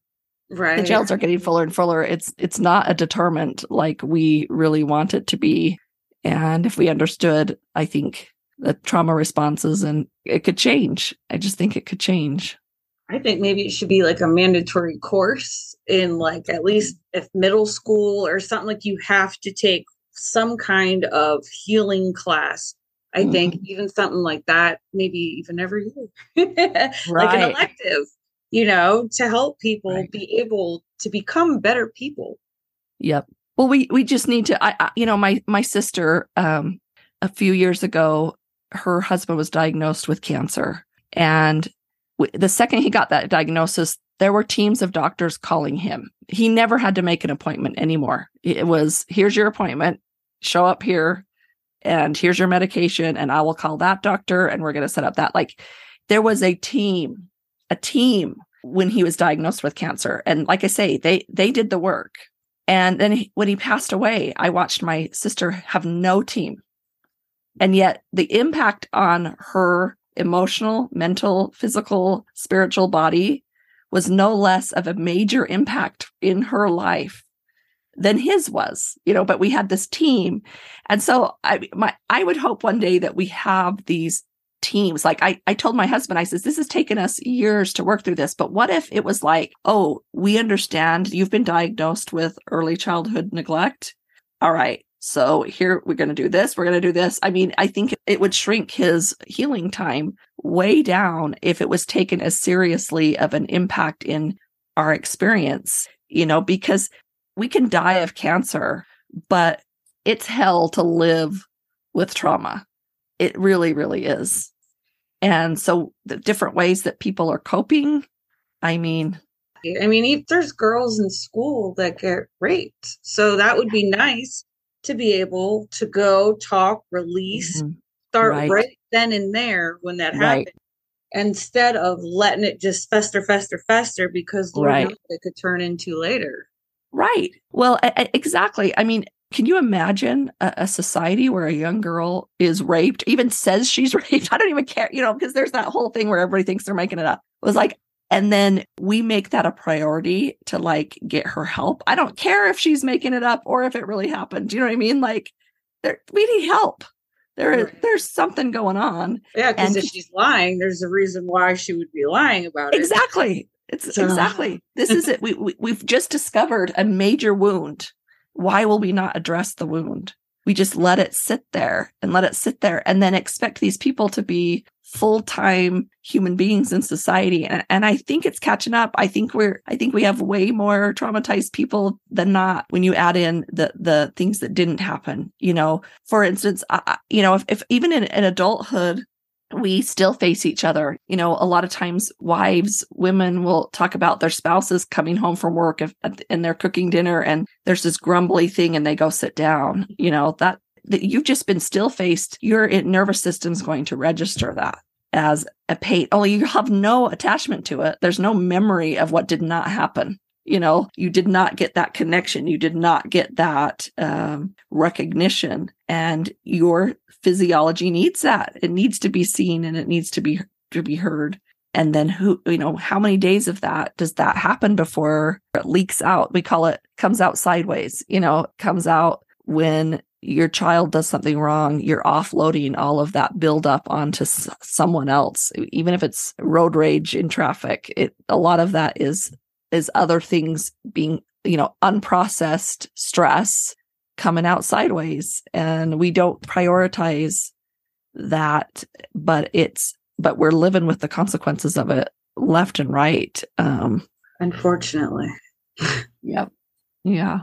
right the jails are getting fuller and fuller it's it's not a deterrent like we really want it to be and if we understood i think the trauma responses and it could change. I just think it could change. I think maybe it should be like a mandatory course in like at least if middle school or something like you have to take some kind of healing class. I mm-hmm. think even something like that, maybe even every year, like an elective, you know, to help people right. be able to become better people. Yep. Well, we we just need to. I, I you know my my sister um a few years ago her husband was diagnosed with cancer. And w- the second he got that diagnosis, there were teams of doctors calling him. He never had to make an appointment anymore. It was, here's your appointment, show up here, and here's your medication, and I will call that doctor, and we're going to set up that. Like, there was a team, a team when he was diagnosed with cancer. And like I say, they they did the work. And then when he passed away, I watched my sister have no team and yet the impact on her emotional, mental, physical, spiritual body was no less of a major impact in her life than his was you know but we had this team. And so i my i would hope one day that we have these teams. Like i i told my husband i says this has taken us years to work through this but what if it was like oh we understand you've been diagnosed with early childhood neglect. All right so here we're going to do this, we're going to do this. I mean, I think it would shrink his healing time way down if it was taken as seriously of an impact in our experience, you know, because we can die of cancer, but it's hell to live with trauma. It really, really is. And so the different ways that people are coping, I mean, I mean, there's girls in school that get raped. So that would be nice to be able to go talk, release, mm-hmm. start right. right. then and there when that right. happened, instead of letting it just fester, fester, fester because Lord right. knows it could turn into later. Right. Well, exactly. I mean, can you imagine a, a, society where a young girl is raped, even says she's raped? I don't even care, you know, because there's that whole thing where everybody thinks they're making it up. It was like, and then we make that a priority to like get her help. I don't care if she's making it up or if it really happened. Do you know what I mean? Like there, we need help. There is there's something going on. Yeah, because if she's lying, there's a reason why she would be lying about it. Exactly. It's so. exactly. This is it. We, we we've just discovered a major wound. Why will we not address the wound? We just let it sit there and let it sit there and then expect these people to be full-time human beings in society and, and i think it's catching up i think we're i think we have way more traumatized people than not when you add in the the things that didn't happen you know for instance I, you know if, if even in, in adulthood we still face each other. You know, a lot of times wives, women will talk about their spouses coming home from work if, and they're cooking dinner and there's this grumbly thing and they go sit down. You know, that that you've just been still faced, your nervous system's going to register that as a pain. Only you have no attachment to it. There's no memory of what did not happen. you know you did not get that connection you did not get that um, recognition and your physiology needs that. It needs to be seen and it needs to be to be heard. And then who you know how many days of that does that happen before it leaks out? We call it comes out sideways you know comes out when your child does something wrong, you're offloading all of that buildup onto s- someone else. Even if it's road rage in traffic, it a lot of that is is other things being, you know, unprocessed stress coming out sideways, and we don't prioritize that. But it's but we're living with the consequences of it left and right. Um, Unfortunately. yep. Yeah.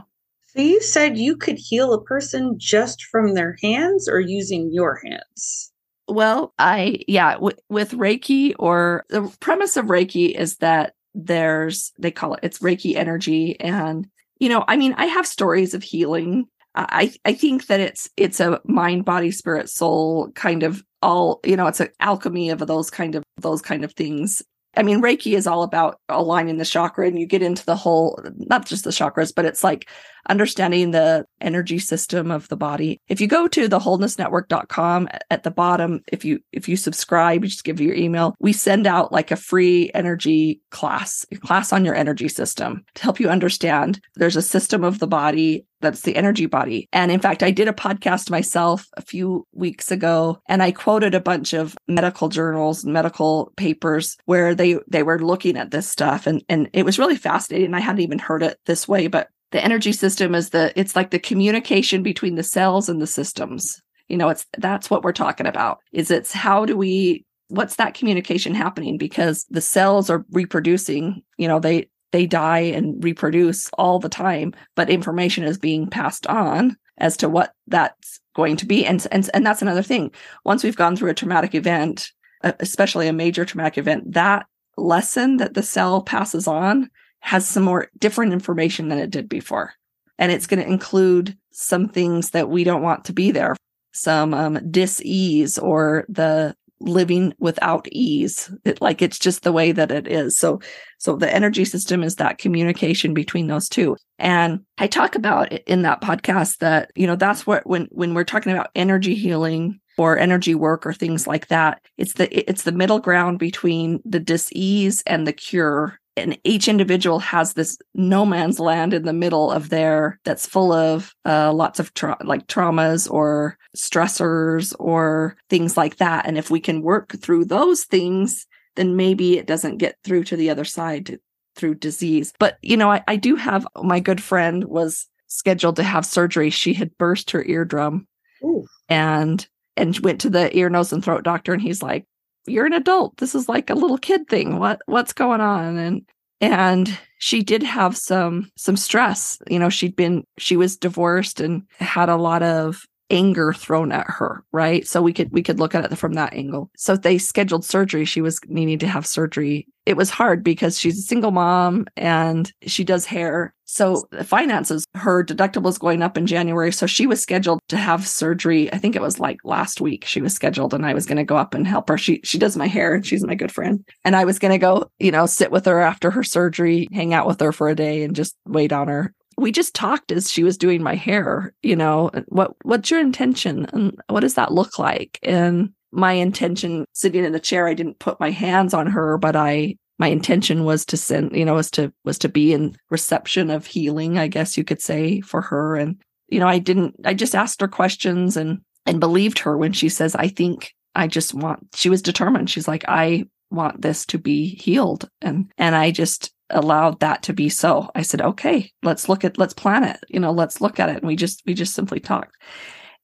So you said you could heal a person just from their hands or using your hands? Well, I, yeah, w- with Reiki, or the premise of Reiki is that there's, they call it, it's Reiki energy. And, you know, I mean, I have stories of healing. I, I think that it's, it's a mind, body, spirit, soul kind of all, you know, it's an alchemy of those kind of, those kind of things. I mean, Reiki is all about aligning the chakra, and you get into the whole, not just the chakras, but it's like understanding the energy system of the body. If you go to the wholenessnetwork.com at the bottom, if you if you subscribe, you just give your email, we send out like a free energy class, a class on your energy system to help you understand there's a system of the body that's the energy body. And in fact, I did a podcast myself a few weeks ago and I quoted a bunch of medical journals, and medical papers where they they were looking at this stuff and and it was really fascinating. I hadn't even heard it this way, but the energy system is the it's like the communication between the cells and the systems. You know, it's that's what we're talking about. Is it's how do we what's that communication happening because the cells are reproducing, you know, they they die and reproduce all the time, but information is being passed on as to what that's going to be. And, and, and that's another thing. Once we've gone through a traumatic event, especially a major traumatic event, that lesson that the cell passes on has some more different information than it did before. And it's going to include some things that we don't want to be there, some um, dis-ease or the living without ease. It, like it's just the way that it is. So so the energy system is that communication between those two. And i talk about it in that podcast that you know that's what when when we're talking about energy healing or energy work or things like that it's the it's the middle ground between the dis-ease and the cure and each individual has this no man's land in the middle of there that's full of uh, lots of tra- like traumas or stressors or things like that. And if we can work through those things then maybe it doesn't get through to the other side to, through disease. But you know I, I do have my good friend was scheduled to have surgery. She had burst her eardrum Ooh. and and went to the ear nose and throat doctor and he's like you're an adult. This is like a little kid thing. What what's going on? And and she did have some some stress. You know she'd been she was divorced and had a lot of anger thrown at her right? So we could we could look at it from that angle. So they scheduled surgery. She was needing to have surgery. It was hard because she's a single mom and she does hair. So the finances her deductible is going up in january. So she was scheduled to have surgery. I think it was like last week she was scheduled and i was going to go up and help her. She she does my hair and she's my good friend. And i was going to go you know sit with her after her surgery hang out with her for a day and just wait on her we just talked as she was doing my hair you know what what's your intention and what does that look like? And my intention sitting in the chair i didn't put my hands on her but i my intention was to send you know was to was to be in reception of healing i guess you could say for her. And you know i didn't i just asked her questions and and believed her when she says i think i just want she was determined. She's like i want this to be healed. And and i just allowed that to be so. I said okay let's look at let's plan it you know let's look at it. And we just we just simply talked.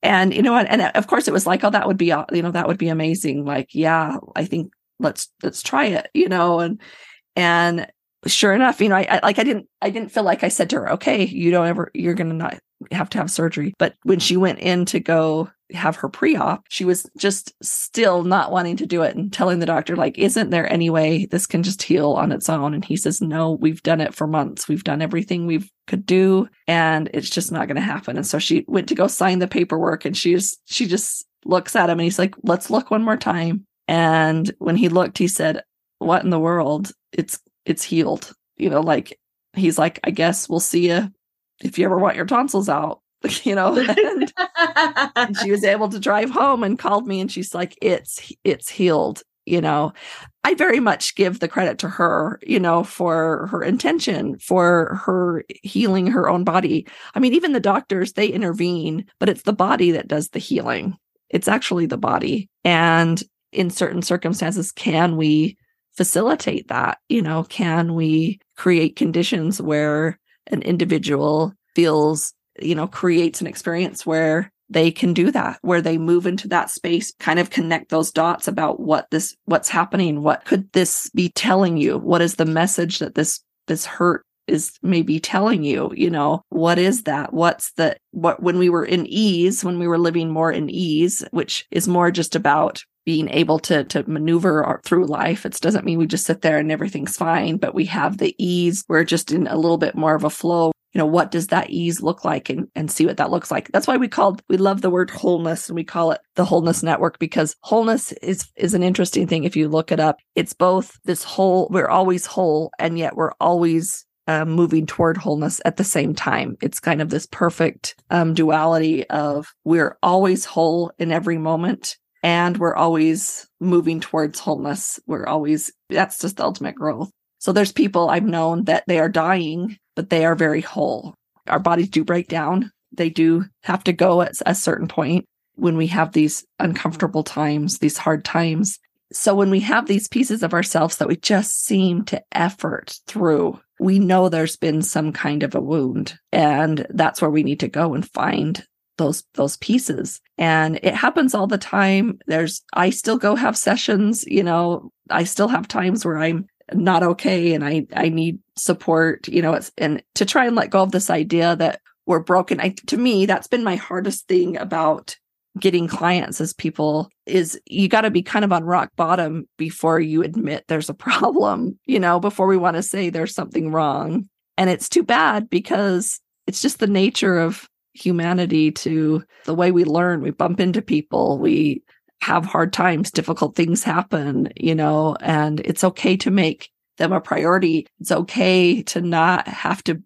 And you know and, and of course it was like oh that would be you know that would be amazing. Like yeah i think let's let's try it you know and and sure enough you know I, I like i didn't i didn't feel like i said to her okay you don't ever you're gonna not have to have surgery. But when she went in to go have her pre-op she was just still not wanting to do it and telling the doctor like isn't there any way this can just heal on its own? And he says no we've done it for months. We've done everything we could do and it's just not going to happen. And so she went to go sign the paperwork and she's she just looks at him and he's like let's look one more time. And when he looked he said what in the world? It's it's healed. You know like he's like, I guess we'll see you if you ever want your tonsils out, you know. and, and she was able to drive home and called me and she's like, it's it's healed, you know. I very much give the credit to her, you know, for her intention, for her healing her own body. I mean, even the doctors, they intervene, but it's the body that does the healing. It's actually the body. And in certain circumstances, can we facilitate that? You know, can we create conditions where an individual feels, you know, creates an experience where they can do that where they move into that space kind of connect those dots about what this what's happening what could this be telling you? What is the message that this this hurt is maybe telling you? You know what is that? What's the what when we were in ease when we were living more in ease which is more just about being able to to maneuver through life. It doesn't mean we just sit there and everything's fine but we have the ease. We're just in a little bit more of a flow you know what does that ease look like and, and see what that looks like. That's why we called we love the word wholeness and we call it the wholeness network because wholeness is is an interesting thing if you look it up. It's both this whole we're always whole and yet we're always uh, moving toward wholeness at the same time. It's kind of this perfect um, duality of we're always whole in every moment and we're always moving towards wholeness. We're always that's just the ultimate growth. So there's people I've known that they are dying, but they are very whole. Our bodies do break down. They do have to go at a certain point when we have these uncomfortable times, these hard times. So when we have these pieces of ourselves that we just seem to effort through, we know there's been some kind of a wound and that's where we need to go and find those those pieces and it happens all the time there's i still go have sessions you know i still have times where i'm not okay and I I need support, you know, it's and to try and let go of this idea that we're broken. I to me that's been my hardest thing about getting clients as people is you got to be kind of on rock bottom before you admit there's a problem, you know, before we want to say there's something wrong. And it's too bad because it's just the nature of humanity to the way we learn. We bump into people, we have hard times, difficult things happen, you know, and it's okay to make them a priority. It's okay to not have to,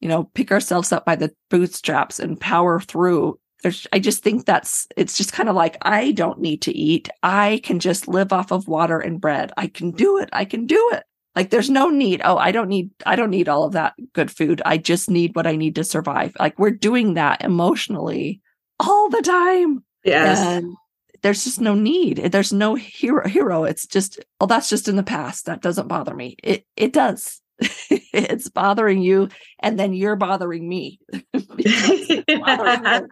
you know, pick ourselves up by the bootstraps and power through. There's, I just think that's, it's just kind of like, I don't need to eat. I can just live off of water and bread. I can do it. I can do it. Like there's no need. Oh, I don't need, I don't need all of that good food. I just need what I need to survive. Like we're doing that emotionally all the time. Yes. And there's just no need. There's no hero hero. It's just, oh, that's just in the past. That doesn't bother me. It it does. it's bothering you, and then you're bothering me. bothering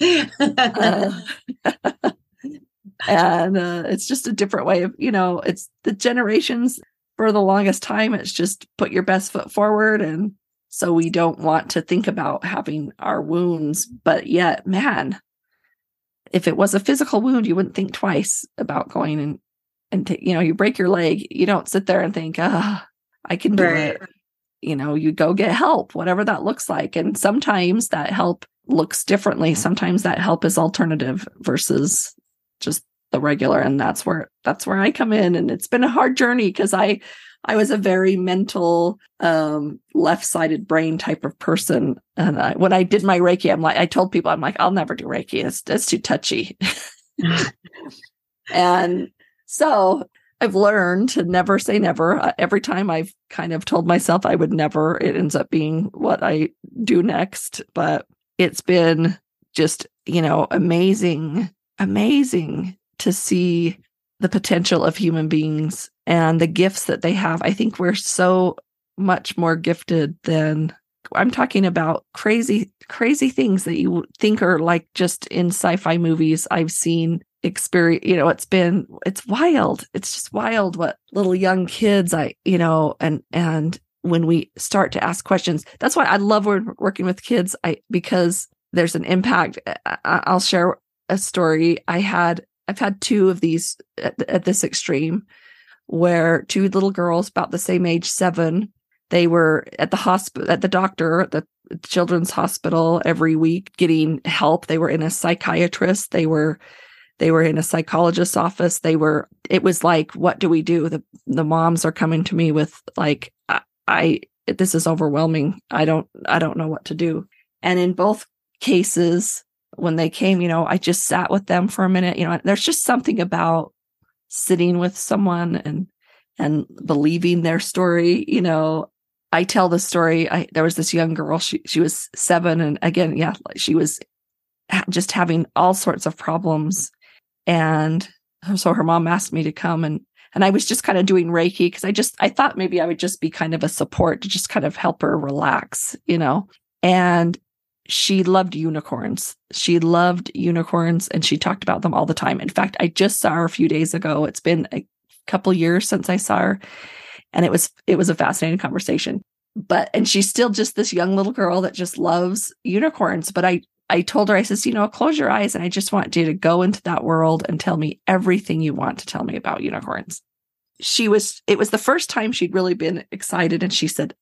uh, and uh, it's just a different way of, you know, it's the generations for the longest time. It's just put your best foot forward and so we don't want to think about having our wounds but yet man if it was a physical wound, you wouldn't think twice about going and and t- you know you break your leg. You don't sit there and think, ah, I can do right. it. You know, you go get help, whatever that looks like. And sometimes that help looks differently. Sometimes that help is alternative versus just the regular. And that's where that's where I come in. And it's been a hard journey because I I was a very mental, um, left-sided brain type of person. And I, when I did my Reiki, I'm like, I told people, I'm like, I'll never do Reiki. It's, it's too touchy. and so I've learned to never say never. Uh, every time I've kind of told myself I would never, it ends up being what I do next. But it's been just, you know, amazing, amazing to see the potential of human beings and the gifts that they have. I think we're so much more gifted than I'm talking about crazy, crazy things that you think are like just in sci-fi movies I've seen experience you know it's been it's wild. It's just wild what little young kids i you know and and when we start to ask questions that's why i love working with kids. I because there's an impact. I'll share a story. I had I've had two of these at, at this extreme where two little girls about the same age, seven, they were at the hospital, at the doctor, at the children's hospital every week getting help. They were in a psychiatrist. They were, they were in a psychologist's office. They were, it was like, what do we do? The, the moms are coming to me with like, I, I this is overwhelming. I don't, I don't know what to do. And in both cases, when they came, you know, I just sat with them for a minute. You know, there's just something about sitting with someone and and believing their story. You know, I tell the story. I there was this young girl. She she was seven, and again, yeah, she was just having all sorts of problems, and so her mom asked me to come and and I was just kind of doing Reiki because I just I thought maybe I would just be kind of a support to just kind of help her relax, you know. And she loved unicorns. She loved unicorns and she talked about them all the time. In fact, I just saw her a few days ago. It's been a couple years since I saw her and it was it was a fascinating conversation. But and she's still just this young little girl that just loves unicorns, but I I told her I says, you know, close your eyes and I just want you to go into that world and tell me everything you want to tell me about unicorns. She was it was the first time she'd really been excited and she said,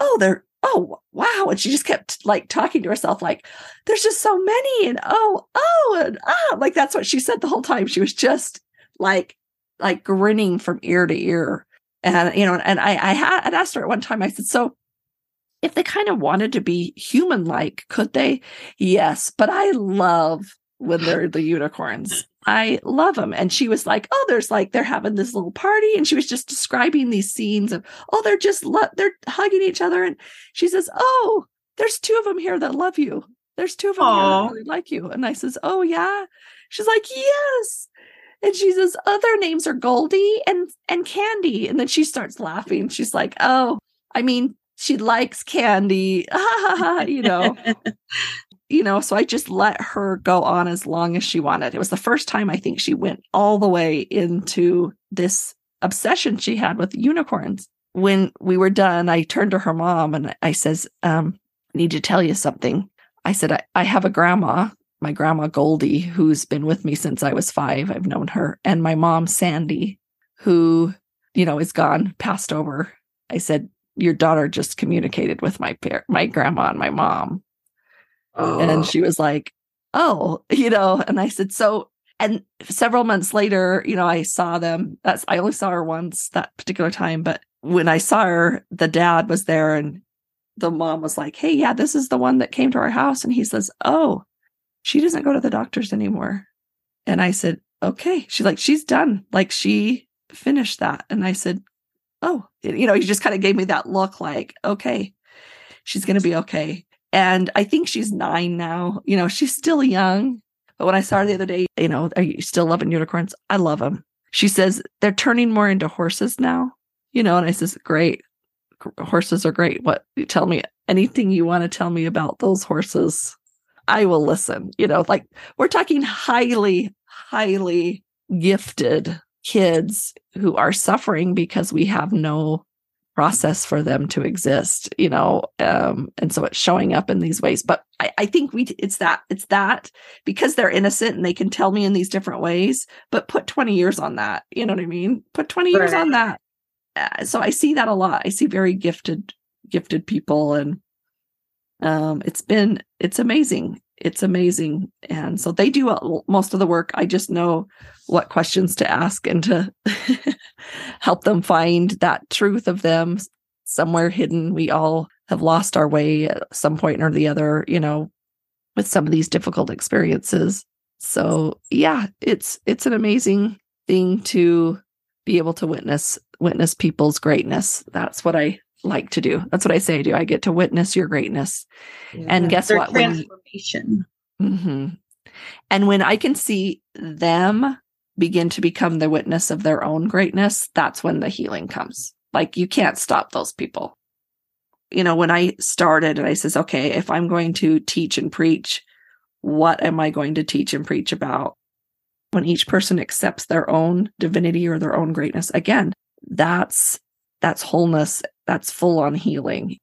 "Oh, they're oh wow. And she just kept like talking to herself like there's just so many and oh oh and ah like that's what she said the whole time. She was just like like grinning from ear to ear. And you know and i i had I'd asked her at one time i said so if they kind of wanted to be human like could they? Yes but i love when they're the unicorns I love them. And she was like, Oh, there's like, they're having this little party. And she was just describing these scenes of, Oh, they're just, lo- they're hugging each other. And she says, Oh, there's two of them here that love you. There's two of them here that really like you. And I says, Oh, yeah. She's like, Yes. And she says, Other names are Goldie and, and Candy. And then she starts laughing. She's like, Oh, I mean, she likes candy, you know. you know, so I just let her go on as long as she wanted. It was the first time I think she went all the way into this obsession she had with unicorns. When we were done, I turned to her mom and I says, um, I need to tell you something. I said, I, I have a grandma, my grandma Goldie, who's been with me since I was five. I've known her, and my mom Sandy, who, you know, is gone, passed over. I said, Your daughter just communicated with my par- my grandma and my mom Oh. And she was like, Oh, you know, and I said, So, and several months later, you know, I saw them. That's, I only saw her once that particular time. But when I saw her, the dad was there and the mom was like, Hey, yeah, this is the one that came to our house. And he says, Oh, she doesn't go to the doctors anymore. And I said, Okay. She's like, She's done. Like she finished that. And I said, Oh, you know, he just kind of gave me that look like, Okay, she's going to be okay. And I think she's nine now. You know, she's still young. But when I saw her the other day, you know, are you still loving unicorns? I love them. She says they're turning more into horses now. You know, and I says, great. Horses are great. What tell me anything you want to tell me about those horses? I will listen. You know, like we're talking highly, highly gifted kids who are suffering because we have no process for them to exist you know um, and so it's showing up in these ways. But I, I, think we it's that it's that because they're innocent and they can tell me in these different ways but put 20 years on that you know what i mean? Put 20 years on that. Uh, so i see that a lot. I see very gifted gifted people and um, it's been it's amazing it's amazing and so they do most of the work i just know what questions to ask and to help them find that truth of them somewhere hidden. We all have lost our way at some point or the other, you know, with some of these difficult experiences. So, yeah, it's it's an amazing thing to be able to witness witness people's greatness. That's what I like to do. That's what I say I do. I get to witness your greatness. Yeah, and guess what? Transformation. When, mm-hmm. And when I can see them begin to become the witness of their own greatness, that's when the healing comes. Like you can't stop those people. You know, when I started and I says, okay, if I'm going to teach and preach, what am I going to teach and preach about? When each person accepts their own divinity or their own greatness, again, that's that's wholeness, that's full on healing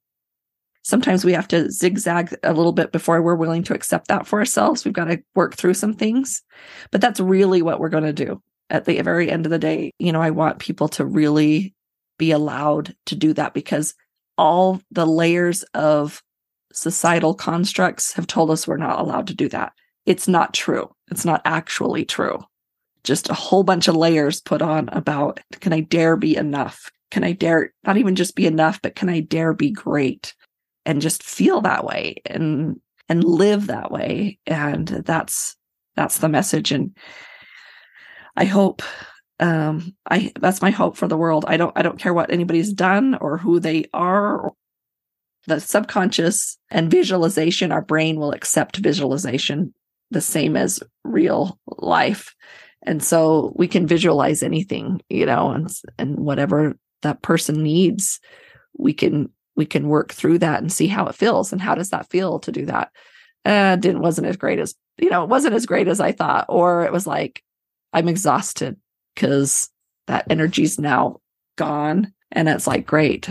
sometimes we have to zigzag a little bit before we're willing to accept that for ourselves. We've got to work through some things, but that's really what we're going to do at the very end of the day. You know, I want people to really be allowed to do that because all the layers of societal constructs have told us we're not allowed to do that. It's not true. It's not actually true. Just a whole bunch of layers put on about can I dare be enough? Can I dare not even just be enough, but can I dare be great and just feel that way and and live that way? And that's that's the message. And I hope um I that's my hope for the world. I don't I don't care what anybody's done or who they are the subconscious and visualization, our brain will accept visualization the same as real life. And so we can visualize anything, you know, and and whatever that person needs, we can we can work through that and see how it feels and how does that feel to do that. Uh didn't wasn't as great as you know, it wasn't as great as I thought, or it was like I'm exhausted because that energy's now gone. And it's like, great,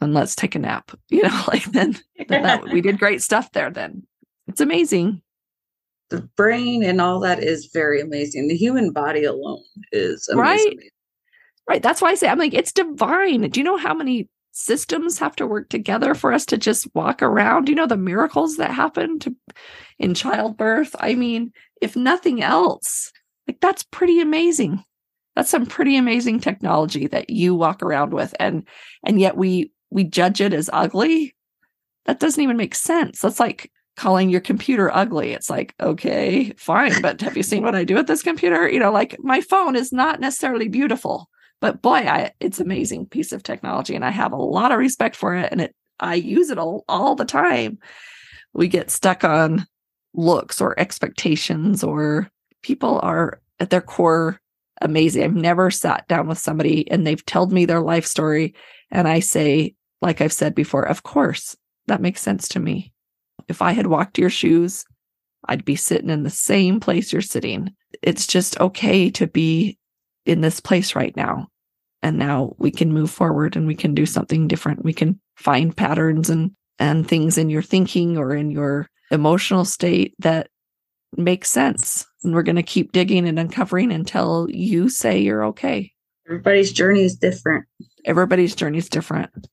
and let's take a nap. You know, like then, then that, we did great stuff there. Then it's amazing. The brain and all that is very amazing. The human body alone is amazing. right. Right. That's why I say I'm like it's divine. Do you know how many systems have to work together for us to just walk around? Do you know the miracles that happen to in childbirth? I mean, if nothing else, like that's pretty amazing. That's some pretty amazing technology that you walk around with and and yet we we judge it as ugly. That doesn't even make sense. That's like calling your computer ugly. It's like, okay, fine, but have you seen what I do with this computer? You know, like my phone is not necessarily beautiful, but boy, I it's amazing piece of technology and I have a lot of respect for it and it I use it all, all the time. We get stuck on looks or expectations or people are at their core amazing. I've never sat down with somebody and they've told me their life story and I say, like I've said before, of course, that makes sense to me. If I had walked your shoes, I'd be sitting in the same place you're sitting. It's just okay to be in this place right now. And now we can move forward and we can do something different. We can find patterns and and things in your thinking or in your emotional state that make sense. And we're going to keep digging and uncovering until you say you're okay. Everybody's journey is different. Everybody's journey is different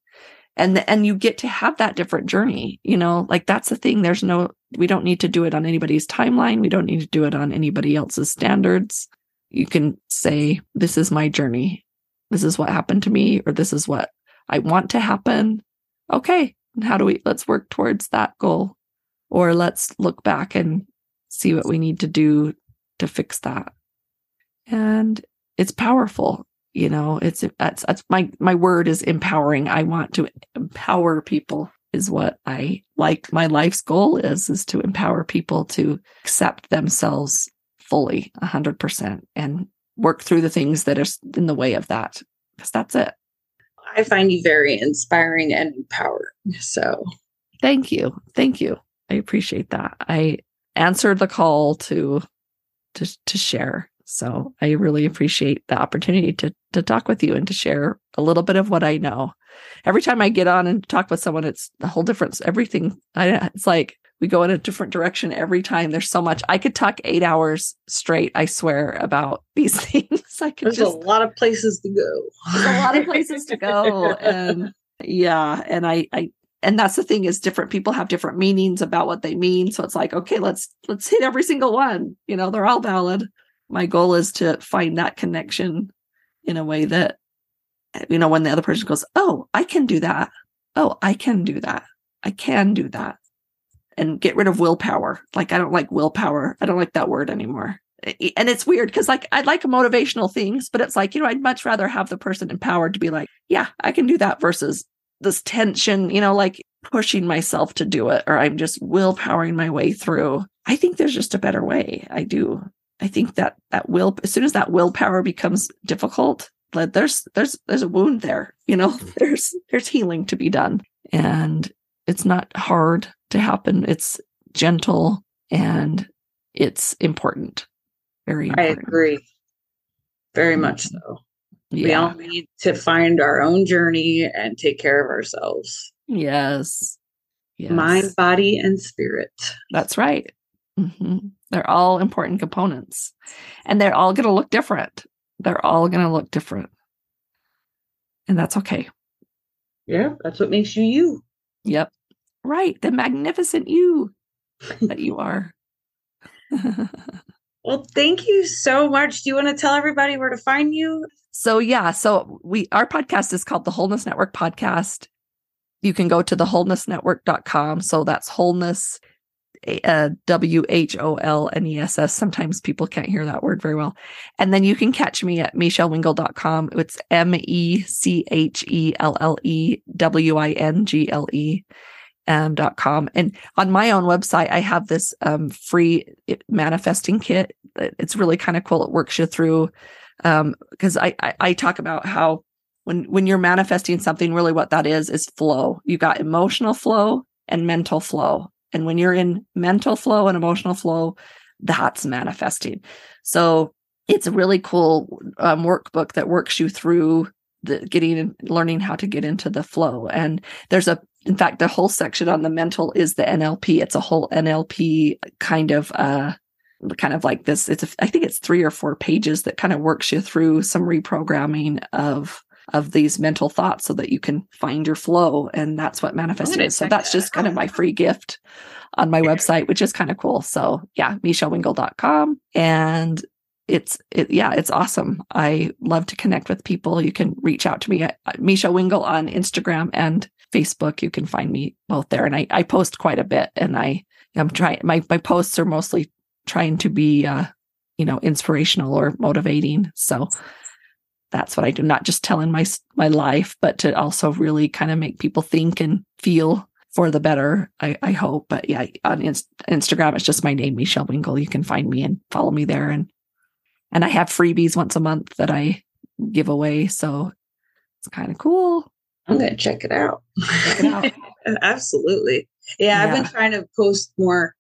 and and you get to have that different journey you know like that's the thing there's no we don't need to do it on anybody's timeline we don't need to do it on anybody else's standards you can say this is my journey. This is what happened to me or this is what i want to happen. Okay how do we let's work towards that goal. Or let's look back and see what we need to do to fix that. And it's powerful you know it's that's that's my my word is empowering. I want to empower people is what i like. My life's goal is is to empower people to accept themselves fully 100% and work through the things that are in the way of that because that's it i find you very inspiring and empowering so thank you thank you i appreciate that i answered the call to to to share so I really appreciate the opportunity to to talk with you and to share a little bit of what I know. Every time I get on and talk with someone, it's a whole difference. Everything I it's like we go in a different direction every time. There's so much. I could talk eight hours straight, I swear, about these things. I could There's just, a lot of places to go. There's a lot of places to go. And yeah. And I I and that's the thing is different people have different meanings about what they mean. So it's like, okay, let's let's hit every single one. You know, they're all valid my goal is to find that connection in a way that you know when the other person goes oh i can do that oh i can do that i can do that and get rid of willpower. Like i don't like willpower. I don't like that word anymore. And it's weird because like i like motivational things but it's like you know i'd much rather have the person empowered to be like yeah i can do that versus this tension you know like pushing myself to do it or i'm just willpowering my way through. I think there's just a better way. I do. I think that that will, as soon as that willpower becomes difficult, like there's there's there's a wound there. You know, there's there's healing to be done, and it's not hard to happen. It's gentle and it's important. Very. Important. I agree. Very much so. Yeah. We all need to find our own journey and take care of ourselves. Yes. yes. Mind, body, and spirit. That's right. Mm-hmm. They're all important components and they're all going to look different. They're all going to look different. And that's okay. Yeah, that's what makes you you. Yep. Right. The magnificent you that you are. Well, thank you so much. Do you want to tell everybody where to find you? So yeah, so we our podcast is called the Wholeness Network Podcast. You can go to the wholenessnetwork.com. So that's wholeness uh, W H O L N E S S. Sometimes people can't hear that word very well. And then you can catch me at mechellewingle.com. It's M E C H E L L E W I N G L E. Um, dot com. And on my own website i have this um, free manifesting kit. It's really kind of cool. It works you through um because I, I i talk about how when when you're manifesting something really what that is is flow. You got emotional flow and mental flow. And when you're in mental flow and emotional flow, that's manifesting. So it's a really cool um, workbook that works you through the getting and learning how to get into the flow. And there's a, in fact, the whole section on the mental is the NLP. It's a whole NLP kind of, uh, kind of like this. It's, a, I think it's three or four pages that kind of works you through some reprogramming of of these mental thoughts so that you can find your flow. And that's what manifesting is. So that's just kind of my free gift on my website, which is kind of cool. So yeah, mechellewingle.com. And it's it yeah it's awesome i love to connect with people you can reach out to me at Mechele Wingle on instagram and facebook you can find me both there and i, I post quite a bit and i am trying my, my posts are mostly trying to be uh you know inspirational or motivating so that's what I do, not just telling my my life, but to also really kind of make people think and feel for the better. I, I hope. But yeah, on Inst- Instagram, it's just my name, Mechele Wingle. You can find me and follow me there, and and I have freebies once a month that I give away, so it's kind of cool. I'm gonna check it out. Check it out. Absolutely. Yeah, yeah, I've been trying to post more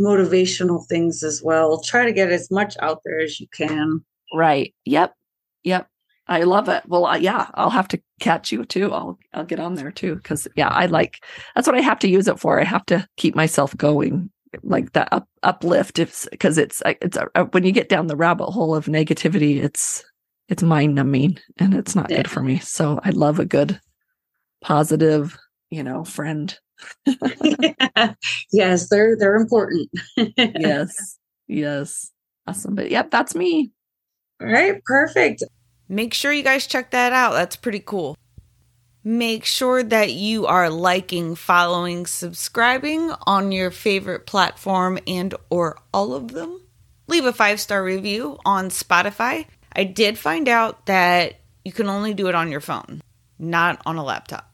motivational things as well. Try to get as much out there as you can. Right. Yep. Yep. I love it. Well, uh, yeah, I'll have to catch you too. I'll I'll get on there too because yeah, I like that's what I have to use it for. I have to keep myself going, like that up, uplift. If because it's it's a, uh, when you get down the rabbit hole of negativity, it's it's mind numbing and it's not yeah. good for me. So I love a good, positive, you know, friend. yeah. Yes, they're they're important. yes, yes, awesome. But yep, that's me. All right, perfect. Make sure you guys check that out. That's pretty cool. Make sure that you are liking, following, subscribing on your favorite platform and or all of them. Leave a 5-star review on Spotify. I did find out that you can only do it on your phone, not on a laptop.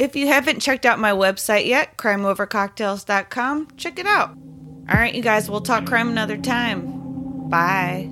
If you haven't checked out my website yet, crimeovercocktails.com, check it out. All right, you guys, we'll talk crime another time. Bye.